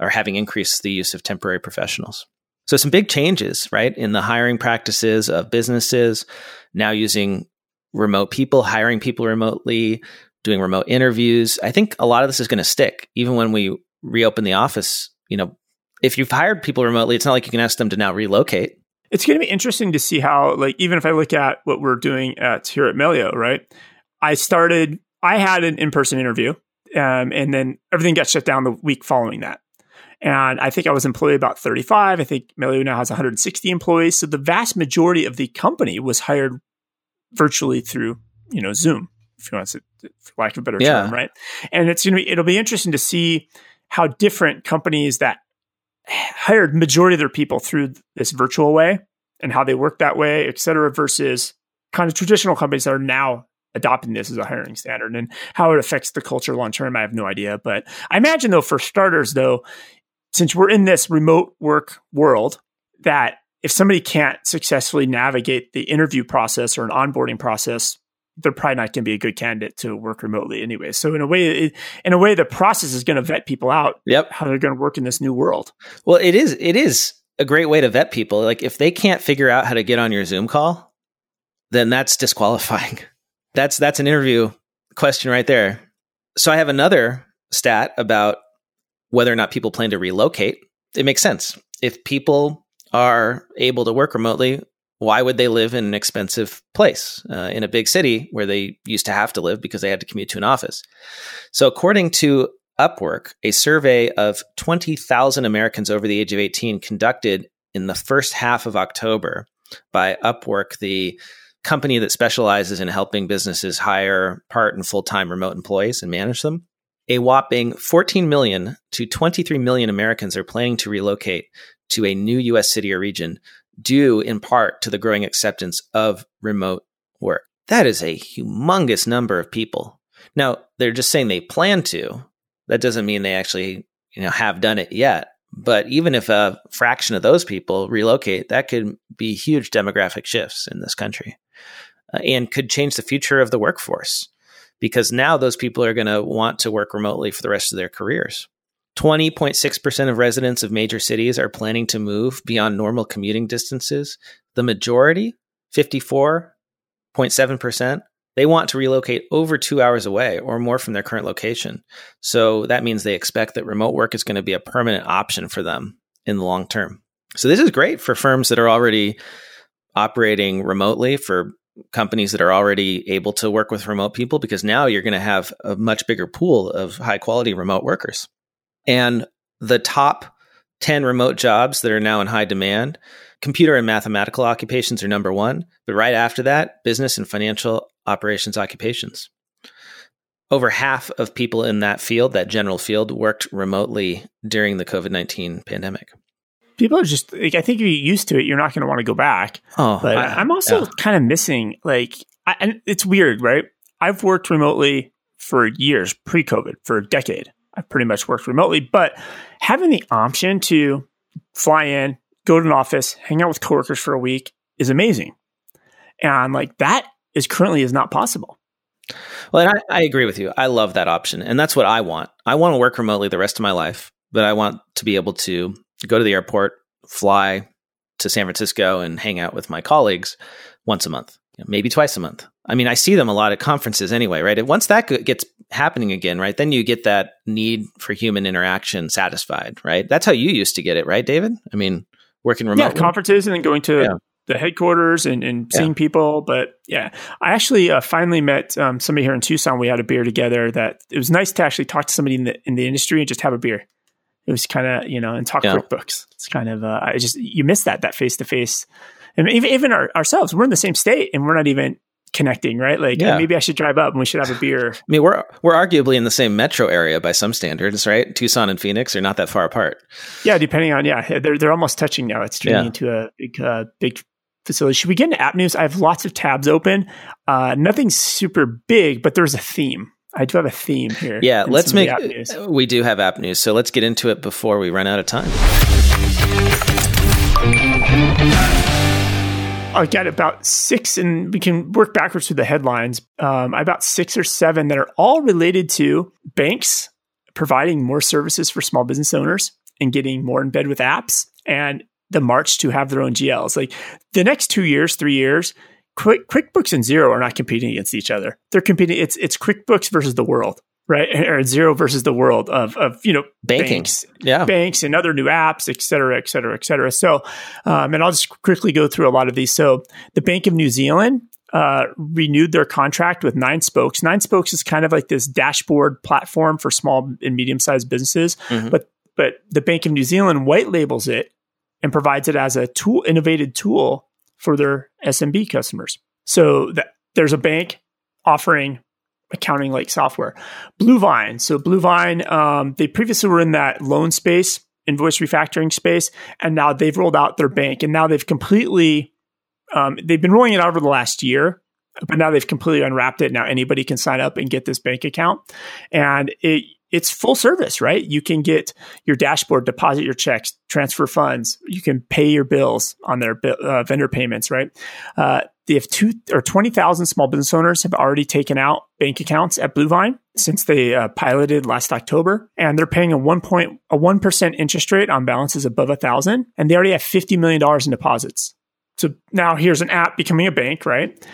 or having increased the use of temporary professionals. So, some big changes, right, in the hiring practices of businesses now using remote people, hiring people remotely, doing remote interviews. I think a lot of this is going to stick even when we reopen the office. You know, if you've hired people remotely, it's not like you can ask them to now relocate. It's going to be interesting to see how, like, even if I look at what we're doing at here at Melio, right? I started I had an in person interview, um, and then everything got shut down the week following that. And I think I was employee about 35. I think Melio now has 160 employees. So the vast majority of the company was hired virtually through, you know, Zoom, if you want to, for lack of a better yeah. term, right? And it's going to be, it'll be interesting to see how different companies that hired majority of their people through this virtual way and how they work that way, et cetera, versus kind of traditional companies that are now adopting this as a hiring standard and how it affects the culture long term i have no idea but i imagine though for starters though since we're in this remote work world that if somebody can't successfully navigate the interview process or an onboarding process they're probably not going to be a good candidate to work remotely anyway. So in a way in a way the process is going to vet people out yep. how they're going to work in this new world. Well it is it is a great way to vet people. Like if they can't figure out how to get on your zoom call then that's disqualifying. That's that's an interview question right there. So I have another stat about whether or not people plan to relocate. It makes sense. If people are able to work remotely, why would they live in an expensive place uh, in a big city where they used to have to live because they had to commute to an office? So, according to Upwork, a survey of 20,000 Americans over the age of 18 conducted in the first half of October by Upwork, the company that specializes in helping businesses hire part and full time remote employees and manage them. A whopping 14 million to 23 million Americans are planning to relocate to a new U.S. city or region due in part to the growing acceptance of remote work. That is a humongous number of people. Now, they're just saying they plan to. That doesn't mean they actually, you know, have done it yet. But even if a fraction of those people relocate, that could be huge demographic shifts in this country uh, and could change the future of the workforce because now those people are going to want to work remotely for the rest of their careers. 20.6% of residents of major cities are planning to move beyond normal commuting distances. The majority, 54.7%, they want to relocate over two hours away or more from their current location. So that means they expect that remote work is going to be a permanent option for them in the long term. So this is great for firms that are already operating remotely, for companies that are already able to work with remote people, because now you're going to have a much bigger pool of high quality remote workers. And the top 10 remote jobs that are now in high demand, computer and mathematical occupations are number one. But right after that, business and financial operations occupations. Over half of people in that field, that general field, worked remotely during the COVID 19 pandemic. People are just like, I think if you're used to it, you're not going to want to go back. Oh, but I, am also yeah. kind of missing, like, I, and it's weird, right? I've worked remotely for years pre COVID, for a decade. I've pretty much worked remotely, but having the option to fly in, go to an office, hang out with coworkers for a week is amazing. And like that is currently is not possible. Well, and I, I agree with you. I love that option. And that's what I want. I want to work remotely the rest of my life, but I want to be able to go to the airport, fly to San Francisco and hang out with my colleagues once a month, maybe twice a month. I mean, I see them a lot at conferences anyway, right? Once that gets happening again, right, then you get that need for human interaction satisfied, right? That's how you used to get it, right, David? I mean, working remotely. Yeah, conferences and then going to yeah the headquarters and, and seeing yeah. people. But yeah, I actually uh, finally met um, somebody here in Tucson. We had a beer together. That it was nice to actually talk to somebody in the in the industry and just have a beer. It was kind of you know and talk yeah. QuickBooks. It's kind of uh, I just you miss that that face to face. And even even our, ourselves, we're in the same state and we're not even connecting, right? Like yeah. maybe I should drive up and we should have a beer. I mean, we're we're arguably in the same metro area by some standards, right? Tucson and Phoenix are not that far apart. Yeah, depending on yeah, they're they're almost touching now. It's turning yeah. into a big uh, big facility. Should we get into app news? I have lots of tabs open. Uh, nothing super big, but there's a theme. I do have a theme here. Yeah, let's make. We do have app news, so let's get into it before we run out of time. I got about six, and we can work backwards through the headlines. Um, about six or seven that are all related to banks providing more services for small business owners and getting more in bed with apps, and the march to have their own GLs. Like the next two years, three years, Quick, QuickBooks and Xero are not competing against each other. They're competing. It's it's QuickBooks versus the world, right? Or Xero versus the world of of you know banking, banks, yeah, banks and other new apps, et cetera, et cetera, et cetera. So, um, and I'll just quickly go through a lot of these. So, the Bank of New Zealand uh, renewed their contract with Nine Spokes. Nine Spokes is kind of like this dashboard platform for small and medium sized businesses, mm-hmm. but but the Bank of New Zealand white labels it and provides it as a tool, innovative tool for their SMB customers. So that there's a bank offering accounting like software. Bluevine. So Bluevine, um, they previously were in that loan space, invoice refactoring space, and now they've rolled out their bank, and now they've completely um, they've been rolling it out over the last year. But now they've completely unwrapped it. Now anybody can sign up and get this bank account, and it it's full service, right? You can get your dashboard, deposit your checks, transfer funds. You can pay your bills on their uh, vendor payments, right? Uh, they have two or 20,000 small business owners have already taken out bank accounts at Bluevine since they uh, piloted last October. And they're paying a one point, a 1% interest rate on balances above a thousand. And they already have $50 million in deposits. So now here's an app becoming a bank, right?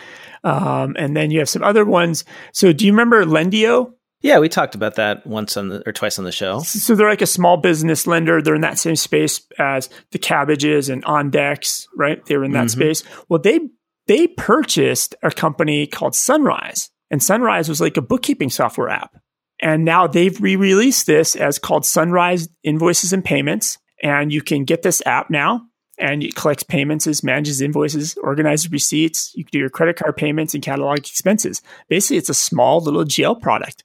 Um, and then you have some other ones. So do you remember Lendio? Yeah, we talked about that once on the, or twice on the show. So they're like a small business lender. They're in that same space as the Kabbages and OnDeck, right? They were in that mm-hmm. space. Well, they they purchased a company called Sunrise, and Sunrise was like a bookkeeping software app. And now they've re-released this as called Sunrise Invoices and Payments, and you can get this app now. And it collects payments, as manages invoices, organizes receipts. You can do your credit card payments and catalog expenses. Basically, it's a small little GL product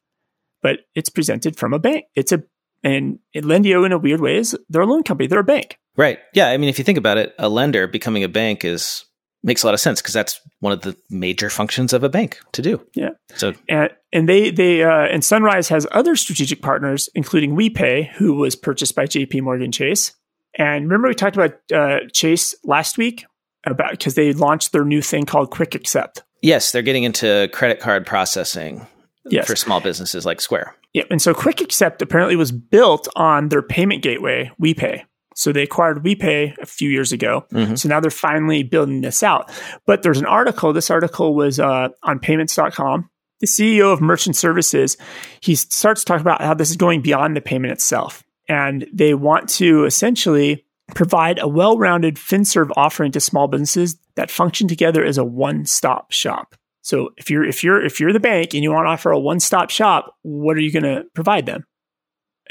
but it's presented from a bank. It's a And Lendio, in a weird way, is they're a loan company. They're a bank. Right. Yeah. I mean, if you think about it, a lender becoming a bank is makes a lot of sense because that's one of the major functions of a bank to do. Yeah. So and and they they uh, and Sunrise has other strategic partners, including WePay, who was purchased by J.P. Morgan Chase. And remember we talked about uh, Chase last week about because they launched their new thing called Quick Accept. Yes, they're getting into credit card processing yes. for small businesses like Square. Yeah, and so Quick Accept apparently was built on their payment gateway, WePay. So they acquired WePay a few years ago. Mm-hmm. So now they're finally building this out. But there's an article. This article was uh, on payments.com. The CEO of Merchant Services, he starts talking about how this is going beyond the payment itself. And they want to essentially provide a well-rounded FinServe offering to small businesses that function together as a one-stop shop. So if you're if you're if you're the bank and you want to offer a one-stop shop, what are you going to provide them?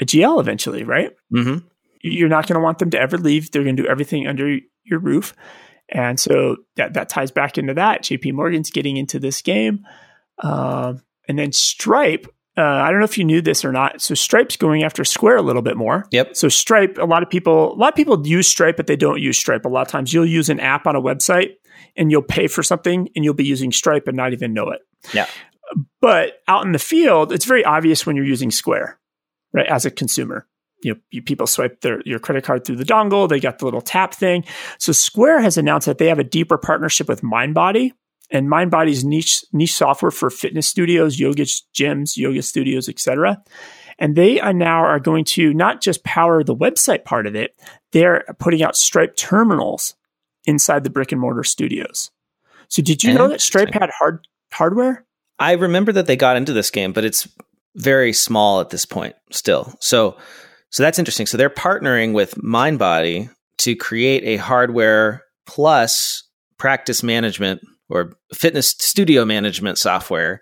A GL eventually, right? Mm-hmm you're not going to want them to ever leave. They're going to do everything under your roof. And so that, that ties back into that. JP Morgan's getting into this game. Uh, and then Stripe, uh, I don't know if you knew this or not. So Stripe's going after Square a little bit more. Yep. So Stripe, a lot of people, a lot of people use Stripe, but they don't use Stripe. A lot of times you'll use an app on a website and you'll pay for something and you'll be using Stripe and not even know it. Yeah. But out in the field, it's very obvious when you're using Square, right? As a consumer you know, you, people swipe their your credit card through the dongle. They got the little tap thing. So Square has announced that they have a deeper partnership with MindBody, and MindBody's niche niche software for fitness studios, yoga gyms, yoga studios, etc. And they are now are going to not just power the website part of it, they're putting out Stripe terminals inside the brick and mortar studios. So did you know that Stripe had hard hardware? I remember that they got into this game, but it's very small at this point still. So so that's interesting. So they're partnering with MindBody to create a hardware plus practice management or fitness studio management software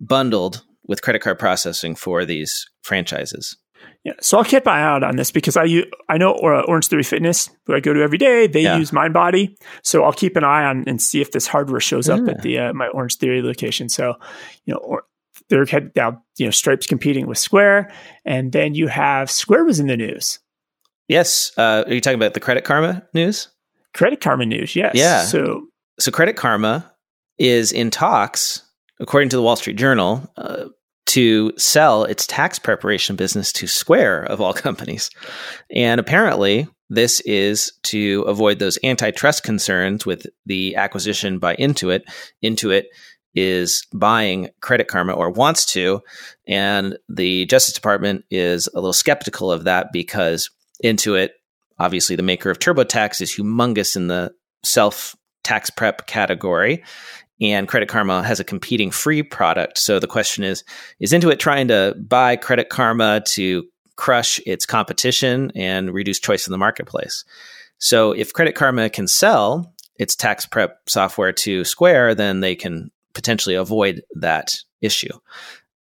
bundled with credit card processing for these franchises. Yeah, so I'll keep my eye out on this because I I know uh, Orange Theory Fitness, who I go to every day, they yeah. use MindBody. So I'll keep an eye on and see if this hardware shows up yeah. at the uh, my Orange Theory location. So you know, or, they're now you know Stripe's competing with Square, and then you have Square was in the news. Yes, uh, are you talking about the Credit Karma news? Credit Karma news, yes. Yeah. So so Credit Karma is in talks, according to the Wall Street Journal, uh, to sell its tax preparation business to Square of all companies, and apparently. This is to avoid those antitrust concerns with the acquisition by Intuit. Intuit is buying Credit Karma or wants to. And the Justice Department is a little skeptical of that because Intuit, obviously the maker of TurboTax, is humongous in the self tax prep category. And Credit Karma has a competing free product. So the question is Is Intuit trying to buy Credit Karma to crush its competition and reduce choice in the marketplace? So if Credit Karma can sell its tax prep software to Square, then they can potentially avoid that issue.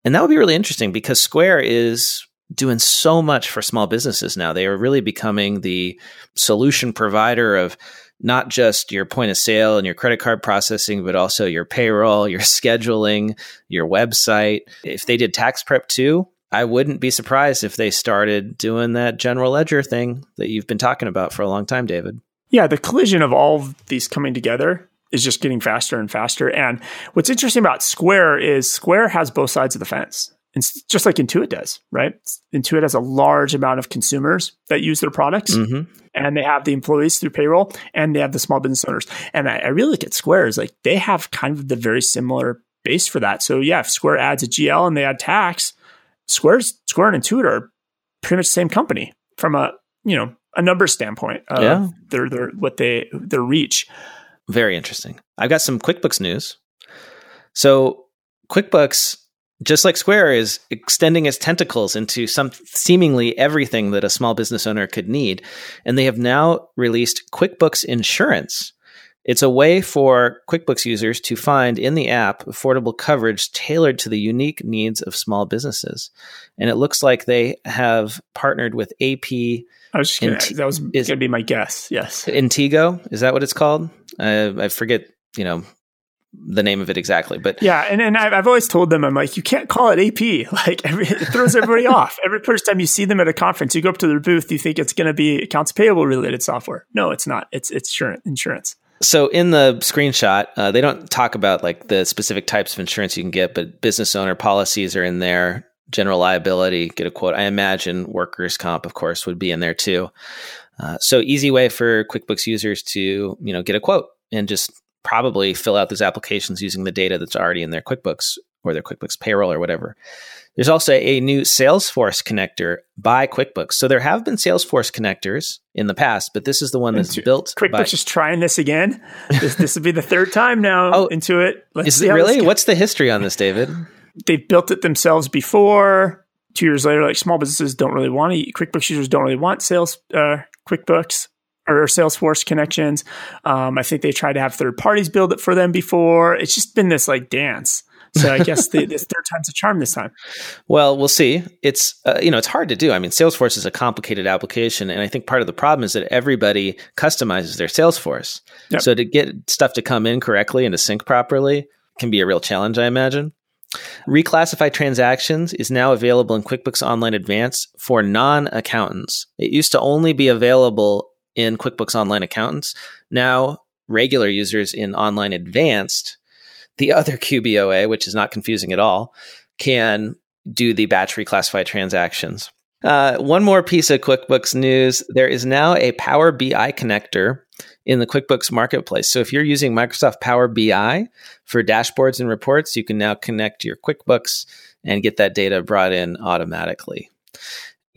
And that would be really interesting because Square is doing so much for small businesses now. They are really becoming the solution provider of not just your point of sale and your credit card processing, but also your payroll, your scheduling, your website. If they did tax prep too, I wouldn't be surprised if they started doing that general ledger thing that you've been talking about for a long time, David. Yeah, the collision of all of these coming together is just getting faster and faster. And what's interesting about Square is Square has both sides of the fence. It's just like Intuit does, right? Intuit has a large amount of consumers that use their products, mm-hmm. and they have the employees through payroll, and they have the small business owners. And I, I really look at Square as like they have kind of the very similar base for that. So yeah, if Square adds a GL and they add tax, Square's Square and Intuit are pretty much the same company from a you know a number standpoint of yeah. their their what they their reach. Very interesting. I've got some QuickBooks news. So, QuickBooks, just like Square, is extending its tentacles into some seemingly everything that a small business owner could need. And they have now released QuickBooks Insurance. It's a way for QuickBooks users to find in the app affordable coverage tailored to the unique needs of small businesses. And it looks like they have partnered with AP I was just gonna, Int- that was going to be my guess. Yes, Intego is that what it's called? Uh, I forget. You know, the name of it exactly. But yeah, and, and I've always told them, I'm like, you can't call it AP. Like every, it throws everybody off. Every first time you see them at a conference, you go up to their booth, you think it's going to be accounts payable related software. No, it's not. It's it's insurance. So in the screenshot, uh, they don't talk about like the specific types of insurance you can get, but business owner policies are in there. General liability, get a quote. I imagine workers' comp, of course, would be in there too. Uh, so easy way for QuickBooks users to you know get a quote and just probably fill out those applications using the data that's already in their QuickBooks or their QuickBooks payroll or whatever. There's also a new Salesforce connector by QuickBooks. So there have been Salesforce connectors in the past, but this is the one that's built. QuickBooks by- is trying this again. this, this will be the third time now oh, Intuit. Let's is it really? What's the history on this, David? They've built it themselves before. Two years later, like small businesses don't really want to. QuickBooks users don't really want sales uh, QuickBooks or Salesforce connections. Um, I think they tried to have third parties build it for them before. It's just been this like dance. So I guess the, this third time's a charm this time. Well, we'll see. It's uh, you know it's hard to do. I mean, Salesforce is a complicated application, and I think part of the problem is that everybody customizes their Salesforce. Yep. So to get stuff to come in correctly and to sync properly can be a real challenge, I imagine. Reclassify transactions is now available in QuickBooks Online Advanced for non accountants. It used to only be available in QuickBooks Online Accountants. Now, regular users in Online Advanced the other QBOA, which is not confusing at all, can do the batch reclassify transactions. Uh, one more piece of QuickBooks news there is now a Power BI connector in the QuickBooks marketplace. So if you're using Microsoft Power BI for dashboards and reports, you can now connect your QuickBooks and get that data brought in automatically.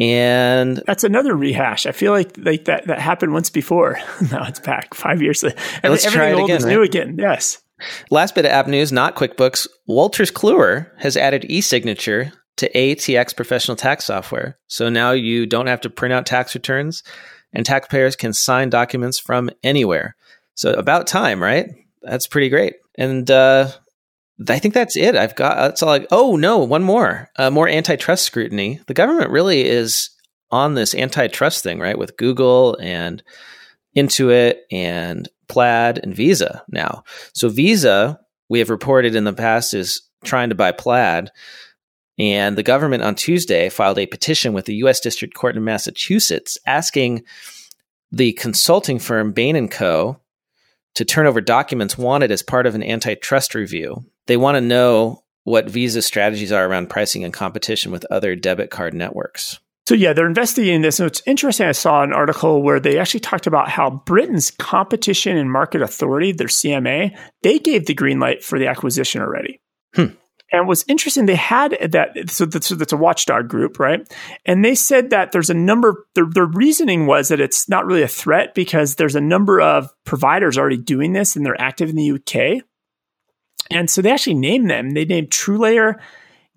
And that's another rehash. I feel like like that that happened once before. now it's back five years. Every, let's try it again. Is right? new again. Yes. Last bit of app news, not QuickBooks. Wolters Kluwer has added e-signature to ATX professional tax software. So now you don't have to print out tax returns and taxpayers can sign documents from anywhere. So about time, right? That's pretty great. And uh, I think that's it. I've got that's all. I, oh no, one more, uh, more antitrust scrutiny. The government really is on this antitrust thing, right? With Google and Intuit and Plaid, and Visa now. So Visa, we have reported in the past, is trying to buy Plaid. And the government on Tuesday filed a petition with the U.S. District Court in Massachusetts asking the consulting firm Bain & Co. to turn over documents wanted as part of an antitrust review. They want to know what Visa's strategies are around pricing and competition with other debit card networks. So yeah, they're investigating this. And it's interesting. I saw an article where they actually talked about how Britain's Competition and Market Authority, their CMA, they gave the green light for the acquisition already. Hmm. And what's interesting, they had that. So that's, so that's a watchdog group, right? And they said that there's a number. Their, their reasoning was that it's not really a threat because there's a number of providers already doing this, and they're active in the UK. And so they actually named them. They named TrueLayer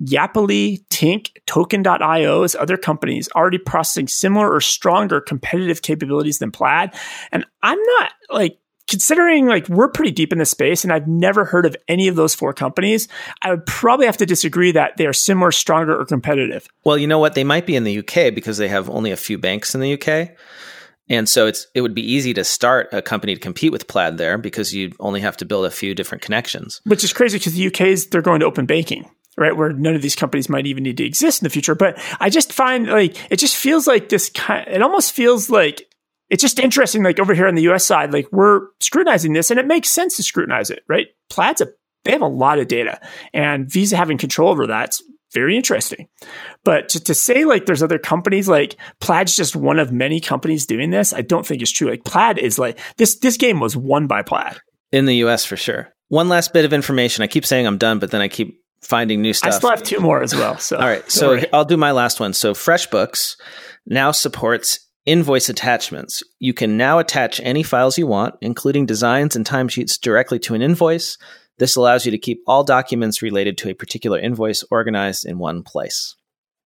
Yapily, Tink, Token.io as other companies already processing similar or stronger competitive capabilities than Plaid. And I'm not like considering like we're pretty deep in the space and I've never heard of any of those four companies, I would probably have to disagree that they are similar, stronger, or competitive. Well, you know what? They might be in the UK because they have only a few banks in the UK. And so it's it would be easy to start a company to compete with Plaid there because you only have to build a few different connections. Which is crazy because the UK's they're going to open banking right? Where none of these companies might even need to exist in the future. But I just find like it just feels like this kind. It almost feels like it's just interesting. Like over here on the U.S. side, like we're scrutinizing this, and it makes sense to scrutinize it, right? Plaid's a they have a lot of data, and Visa having control over that's very interesting. But to, to say like there's other companies like Plaid's just one of many companies doing this, I don't think is true. Like Plaid is like this. This game was won by Plaid in the U.S. for sure. One last bit of information. I keep saying I'm done, but then I keep finding new stuff. I still have two more as well. So all right, so. I'll do my last one. So FreshBooks now supports invoice attachments. You can now attach any files you want, including designs and timesheets, directly to an invoice. This allows you to keep all documents related to a particular invoice organized in one place.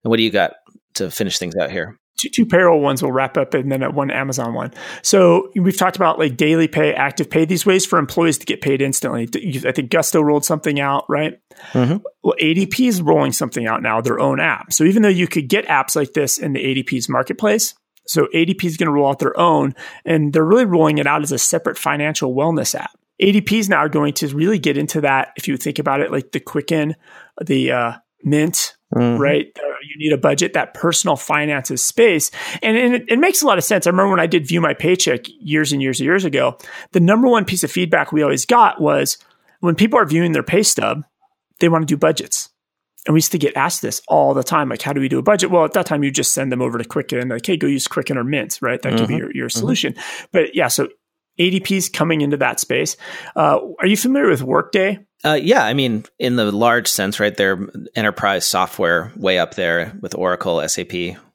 And what do you got to finish things out here? two, two payroll ones will wrap up and then one Amazon one. So we've talked about like daily pay, active pay, these ways for employees to get paid instantly. I think Gusto rolled something out, right? Mm-hmm. Well, ADP is rolling something out now, their own app. So even though you could get apps like this in the ADP's marketplace, so ADP is going to roll out their own, and they're really rolling it out as a separate financial wellness app. ADPs now are going to really get into that. If you think about it, like the Quicken, the uh, Mint, mm-hmm. right? You need a budget, that personal finances space. And, and it, it, makes a lot of sense. I remember when I did view my paycheck years and years and years ago, the number one piece of feedback we always got was when people are viewing their pay stub, they want to do budgets. And we used to get asked this all the time, like, how do we do a budget? Well, at that time, you just send them over to Quicken, like, hey, go use Quicken or Mint, right? That mm-hmm. could be mm-hmm. your, your mm-hmm. solution. Mm-hmm. But yeah, so ADP's coming into that space. Uh, are you familiar with Workday? Uh, yeah, I mean, in the large sense, right? They're enterprise software way up there with Oracle, SAP.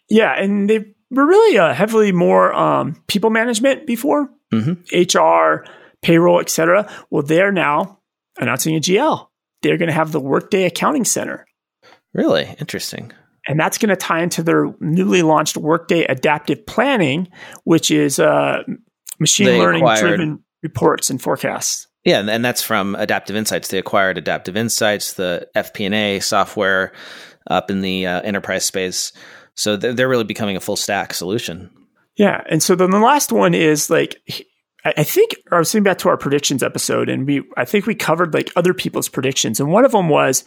Yeah, and they were really uh, heavily more um, people management before, mm-hmm. HR, payroll, etc. Well, they're now announcing a GL. They're going to have the Workday Accounting Center. Really interesting. And that's going to tie into their newly launched Workday Adaptive Planning, which is uh, machine learning acquired, driven reports and forecasts. Yeah, and that's from Adaptive Insights. They acquired Adaptive Insights, the FP&A software up in the uh, enterprise space. So they're really becoming a full stack solution. Yeah, and so then the last one is like I think I was thinking back to our predictions episode, and we I think we covered like other people's predictions, and one of them was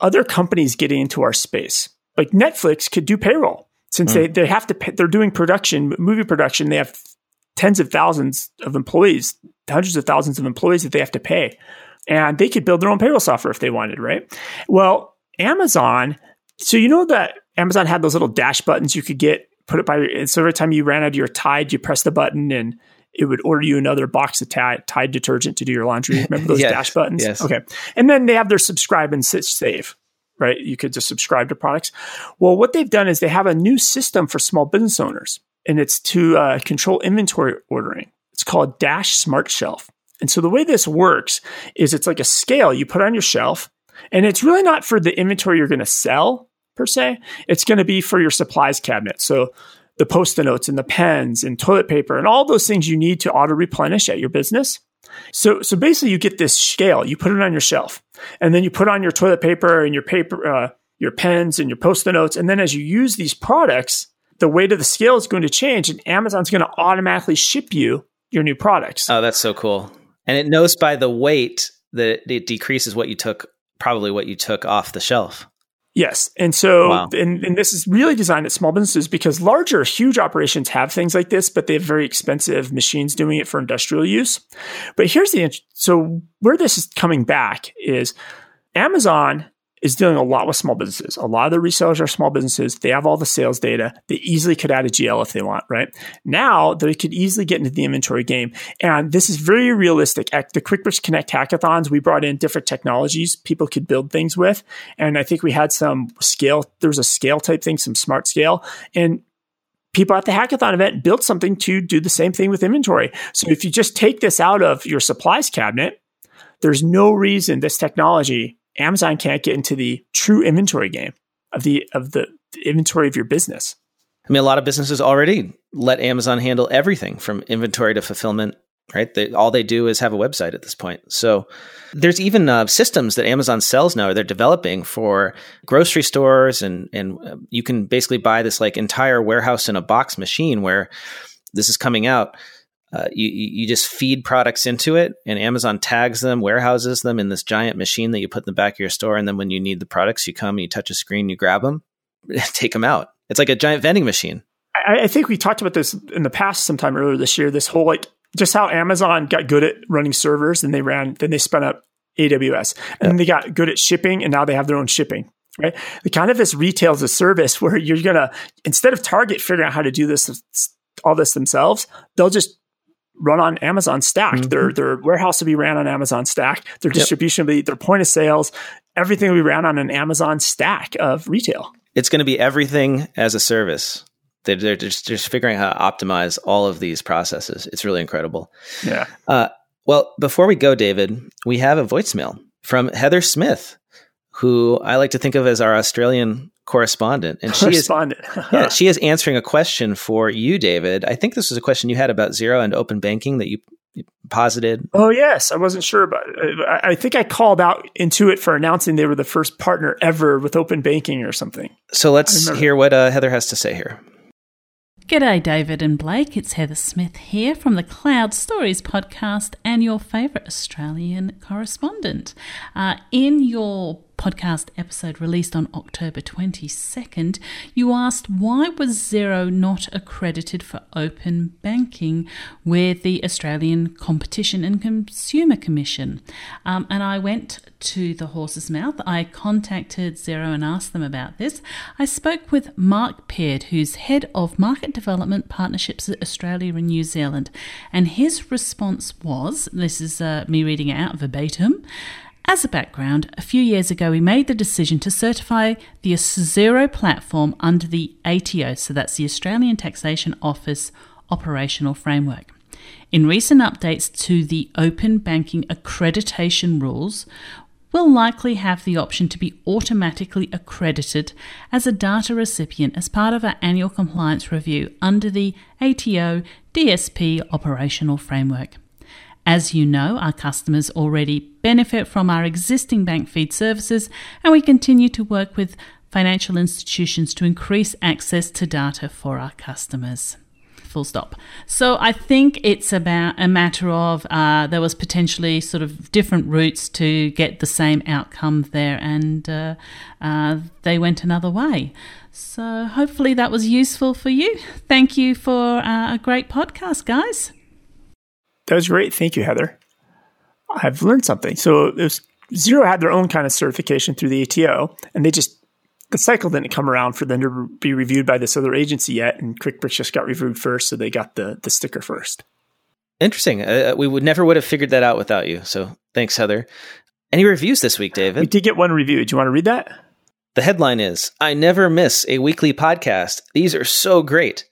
other companies getting into our space. Like Netflix could do payroll since mm. they they have to pay, they're doing production, movie production. They have tens of thousands of employees, hundreds of thousands of employees that they have to pay. And they could build their own payroll software if they wanted, right? Well, Amazon, so you know that Amazon had those little dash buttons you could get, put it by, so every time you ran out of your Tide, you press the button and it would order you another box of Tide, Tide detergent to do your laundry. Remember those yes, dash buttons? Yes. Okay. And then they have their subscribe and save, right? You could just subscribe to products. Well, what they've done is they have a new system for small business owners and it's to uh, control inventory ordering. It's called Dash Smart Shelf. And so the way this works is it's like a scale you put on your shelf, and it's really not for the inventory you're going to sell per se. It's going to be for your supplies cabinet. So the post-it notes and the pens and toilet paper and all those things you need to auto replenish at your business. So, so basically, you get this scale. You put it on your shelf, and then you put on your toilet paper and your paper, uh, your pens and your post-it notes. And then as you use these products, the weight of the scale is going to change and Amazon's going to automatically ship you your new products. Oh, that's so cool. And it knows by the weight that it decreases what you took, probably what you took off the shelf. Yes. And so, wow. and, and this is really designed at small businesses because larger, huge operations have things like this, but they have very expensive machines doing it for industrial use. But here's the, so where this is coming back is Amazon is dealing a lot with small businesses. A lot of the resellers are small businesses. They have all the sales data. They easily could add a GL if they want, right? Now they could easily get into the inventory game. And this is very realistic. At the QuickBooks Connect hackathons, we brought in different technologies people could build things with. And I think we had some scale, there was a scale type thing, some smart scale. And people at the hackathon event built something to do the same thing with inventory. So if you just take this out of your supplies cabinet, there's no reason this technology Amazon can't get into the true inventory game of the of the inventory of your business. I mean, a lot of businesses already let Amazon handle everything from inventory to fulfillment. Right, they, all they do is have a website at this point. So there's even uh, systems that Amazon sells now. Or they're developing for grocery stores, and and uh, you can basically buy this like entire warehouse in a box machine where this is coming out uh, you, you just feed products into it and Amazon tags them, warehouses them in this giant machine that you put in the back of your store. And then when you need the products, you come, you touch a screen, you grab them, take them out. It's like a giant vending machine. I, I think we talked about this in the past sometime earlier this year, this whole like just how Amazon got good at running servers and they ran, then they spun up AWS and yeah. they got good at shipping and now they have their own shipping right? The kind of this retail as a service where you're gonna instead of Target figuring out how to do this all this themselves, they'll just run on Amazon Stack. Mm-hmm. Their their warehouse will be ran on Amazon Stack. Their distribution yep. will be their point of sales. Everything will be ran on an Amazon Stack of retail. It's going to be everything as a service. They're, they're just, just figuring out how to optimize all of these processes. It's really incredible. Yeah. Uh, well, before we go, David, we have a voicemail from Heather Smith, who I like to think of as our Australian correspondent, and she is yeah, she is answering a question for you, David. I think this was a question you had about Xero and open banking that you posited. Oh yes, I wasn't sure about it. I, I think I called out Intuit for announcing they were the first partner ever with open banking or something. So let's hear what uh, Heather has to say here. G'day, David and Blake. It's Heather Smith here from the Cloud Stories podcast and your favourite Australian correspondent. Uh, in your podcast episode released on October 22nd, you asked why was Xero not accredited for open banking with the Australian Competition and Consumer Commission. Um, and I went to the horse's mouth. I contacted Xero and asked them about this. I spoke with Mark Peard, who's head of market development partnerships at Australia and New Zealand, and his response was this is uh, me reading it out verbatim. As a background, a few years ago we made the decision to certify the Xero platform under the ATO, so that's the Australian Taxation Office operational framework. In recent updates to the open banking accreditation rules, we'll likely have the option to be automatically accredited as a data recipient as part of our annual compliance review under the ATO DSP operational framework. As you know, our customers already benefit from our existing bank feed services, and we continue to work with financial institutions to increase access to data for our customers. Full stop. So I think it's about a matter of uh, there was potentially sort of different routes to get the same outcome there, and uh, uh, they went another way. So hopefully that was useful for you. Thank you for uh, a great podcast, guys. That was great. Thank you, Heather. I've learned something. So it was, Xero had their own kind of certification through the ATO, and they just the cycle didn't come around for them to be reviewed by this other agency yet, and QuickBooks just got reviewed first, so they got the the sticker first. Interesting. Uh, we would never would have figured that out without you. So thanks, Heather. Any reviews this week, David? We did get one review. Do you want to read that? The headline is I never miss a weekly podcast. These are so great.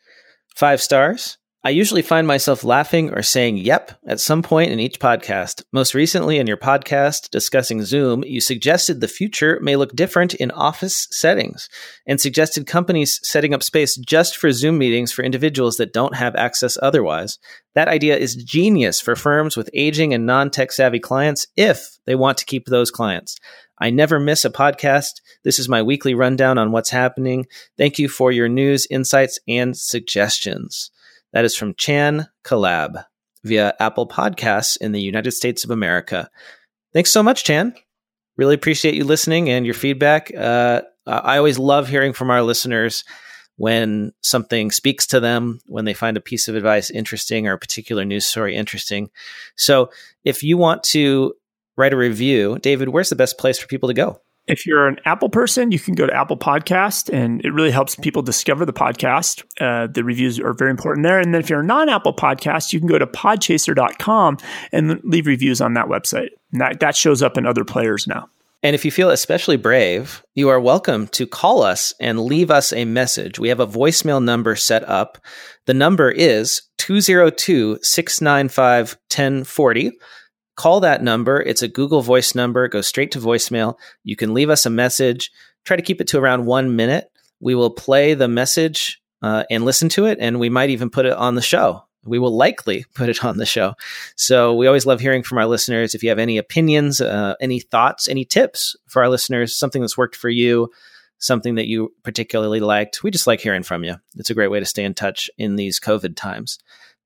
Five stars. I usually find myself laughing or saying yep at some point in each podcast. Most recently, in your podcast discussing Zoom, you suggested the future may look different in office settings and suggested companies setting up space just for Zoom meetings for individuals that don't have access otherwise. That idea is genius for firms with aging and non tech savvy clients if they want to keep those clients. I never miss a podcast. This is my weekly rundown on what's happening. Thank you for your news, insights, and suggestions. That is from Chan Collab via Apple Podcasts in the United States of America. Thanks so much, Chan. Really appreciate you listening and your feedback. Uh, I always love hearing from our listeners when something speaks to them, when they find a piece of advice interesting or a particular news story interesting. So if you want to write a review, David, where's the best place for people to go? If you're an Apple person, you can go to Apple Podcast, and it really helps people discover the podcast. Uh, the reviews are very important there. And then if you're a non-Apple podcast, you can go to podchaser.com and leave reviews on that website. And that, that shows up in other players now. And if you feel especially brave, you are welcome to call us and leave us a message. We have a voicemail number set up. The number is 202 695 1040 call that number. It's a Google Voice number. Go straight to voicemail. You can leave us a message. Try to keep it to around one minute. We will play the message uh, and listen to it, and we might even put it on the show. We will likely put it on the show. So we always love hearing from our listeners. If you have any opinions, uh, any thoughts, any tips for our listeners, something that's worked for you, something that you particularly liked, we just like hearing from you. It's a great way to stay in touch in these COVID times.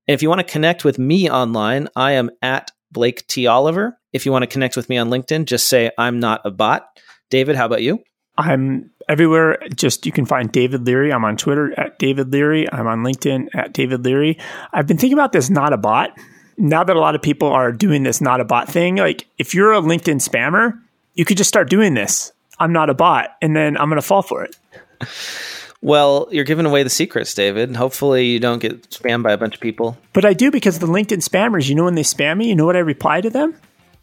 And if you want to connect with me online, I am at Blake T. Oliver. If you want to connect with me on LinkedIn, just say I'm not a bot. David, how about you? I'm everywhere. Just you can find David Leary. I'm on Twitter at David Leary. I'm on LinkedIn at David Leary. I've been thinking about this not a bot. Now that a lot of people are doing this not a bot thing, like if you're a LinkedIn spammer, you could just start doing this. I'm not a bot, and then I'm going to fall for it. Well, you're giving away the secrets, David. Hopefully, you don't get spammed by a bunch of people. But I do because the LinkedIn spammers, you know, when they spam me, you know what I reply to them?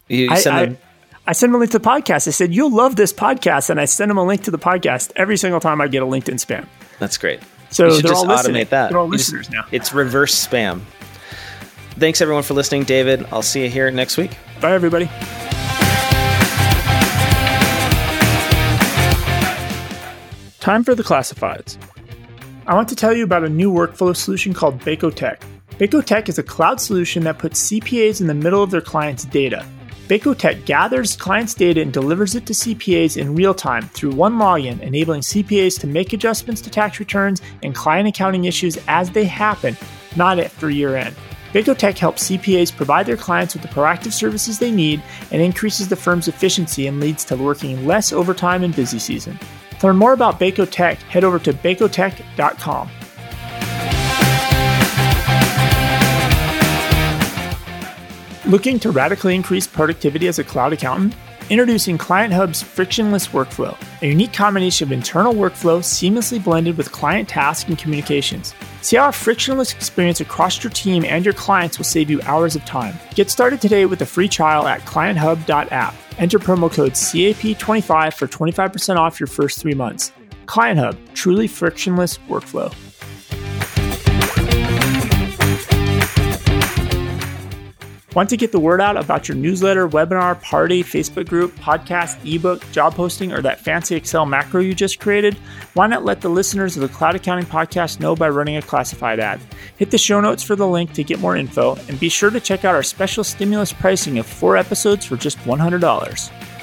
You send I, them. I, I send them a link to the podcast. I said, You'll love this podcast. And I send them a link to the podcast every single time I get a LinkedIn spam. That's great. So you they're just all listening. automate that. They're all listeners just- now. It's reverse spam. Thanks, everyone, for listening, David. I'll see you here next week. Bye, everybody. Time for the classifieds. I want to tell you about a new workflow solution called Baco Tech. Baco Tech is a cloud solution that puts CPAs in the middle of their clients' data. Tech gathers clients' data and delivers it to CPAs in real time through one login, enabling CPAs to make adjustments to tax returns and client accounting issues as they happen, not after year end. Tech helps CPAs provide their clients with the proactive services they need and increases the firm's efficiency and leads to working less overtime in busy season. To learn more about Baco Tech, head over to bacotech.com. Looking to radically increase productivity as a cloud accountant? Introducing Client Hub's frictionless workflow, a unique combination of internal workflow seamlessly blended with client tasks and communications. See how a frictionless experience across your team and your clients will save you hours of time. Get started today with a free trial at clienthub.app. Enter promo code CAP25 for 25% off your first three months. Client Hub, truly frictionless workflow. Want to get the word out about your newsletter, webinar, party, Facebook group, podcast, ebook, job posting, or that fancy Excel macro you just created? Why not let the listeners of the Cloud Accounting Podcast know by running a classified ad? Hit the show notes for the link to get more info, and be sure to check out our special stimulus pricing of four episodes for just $100.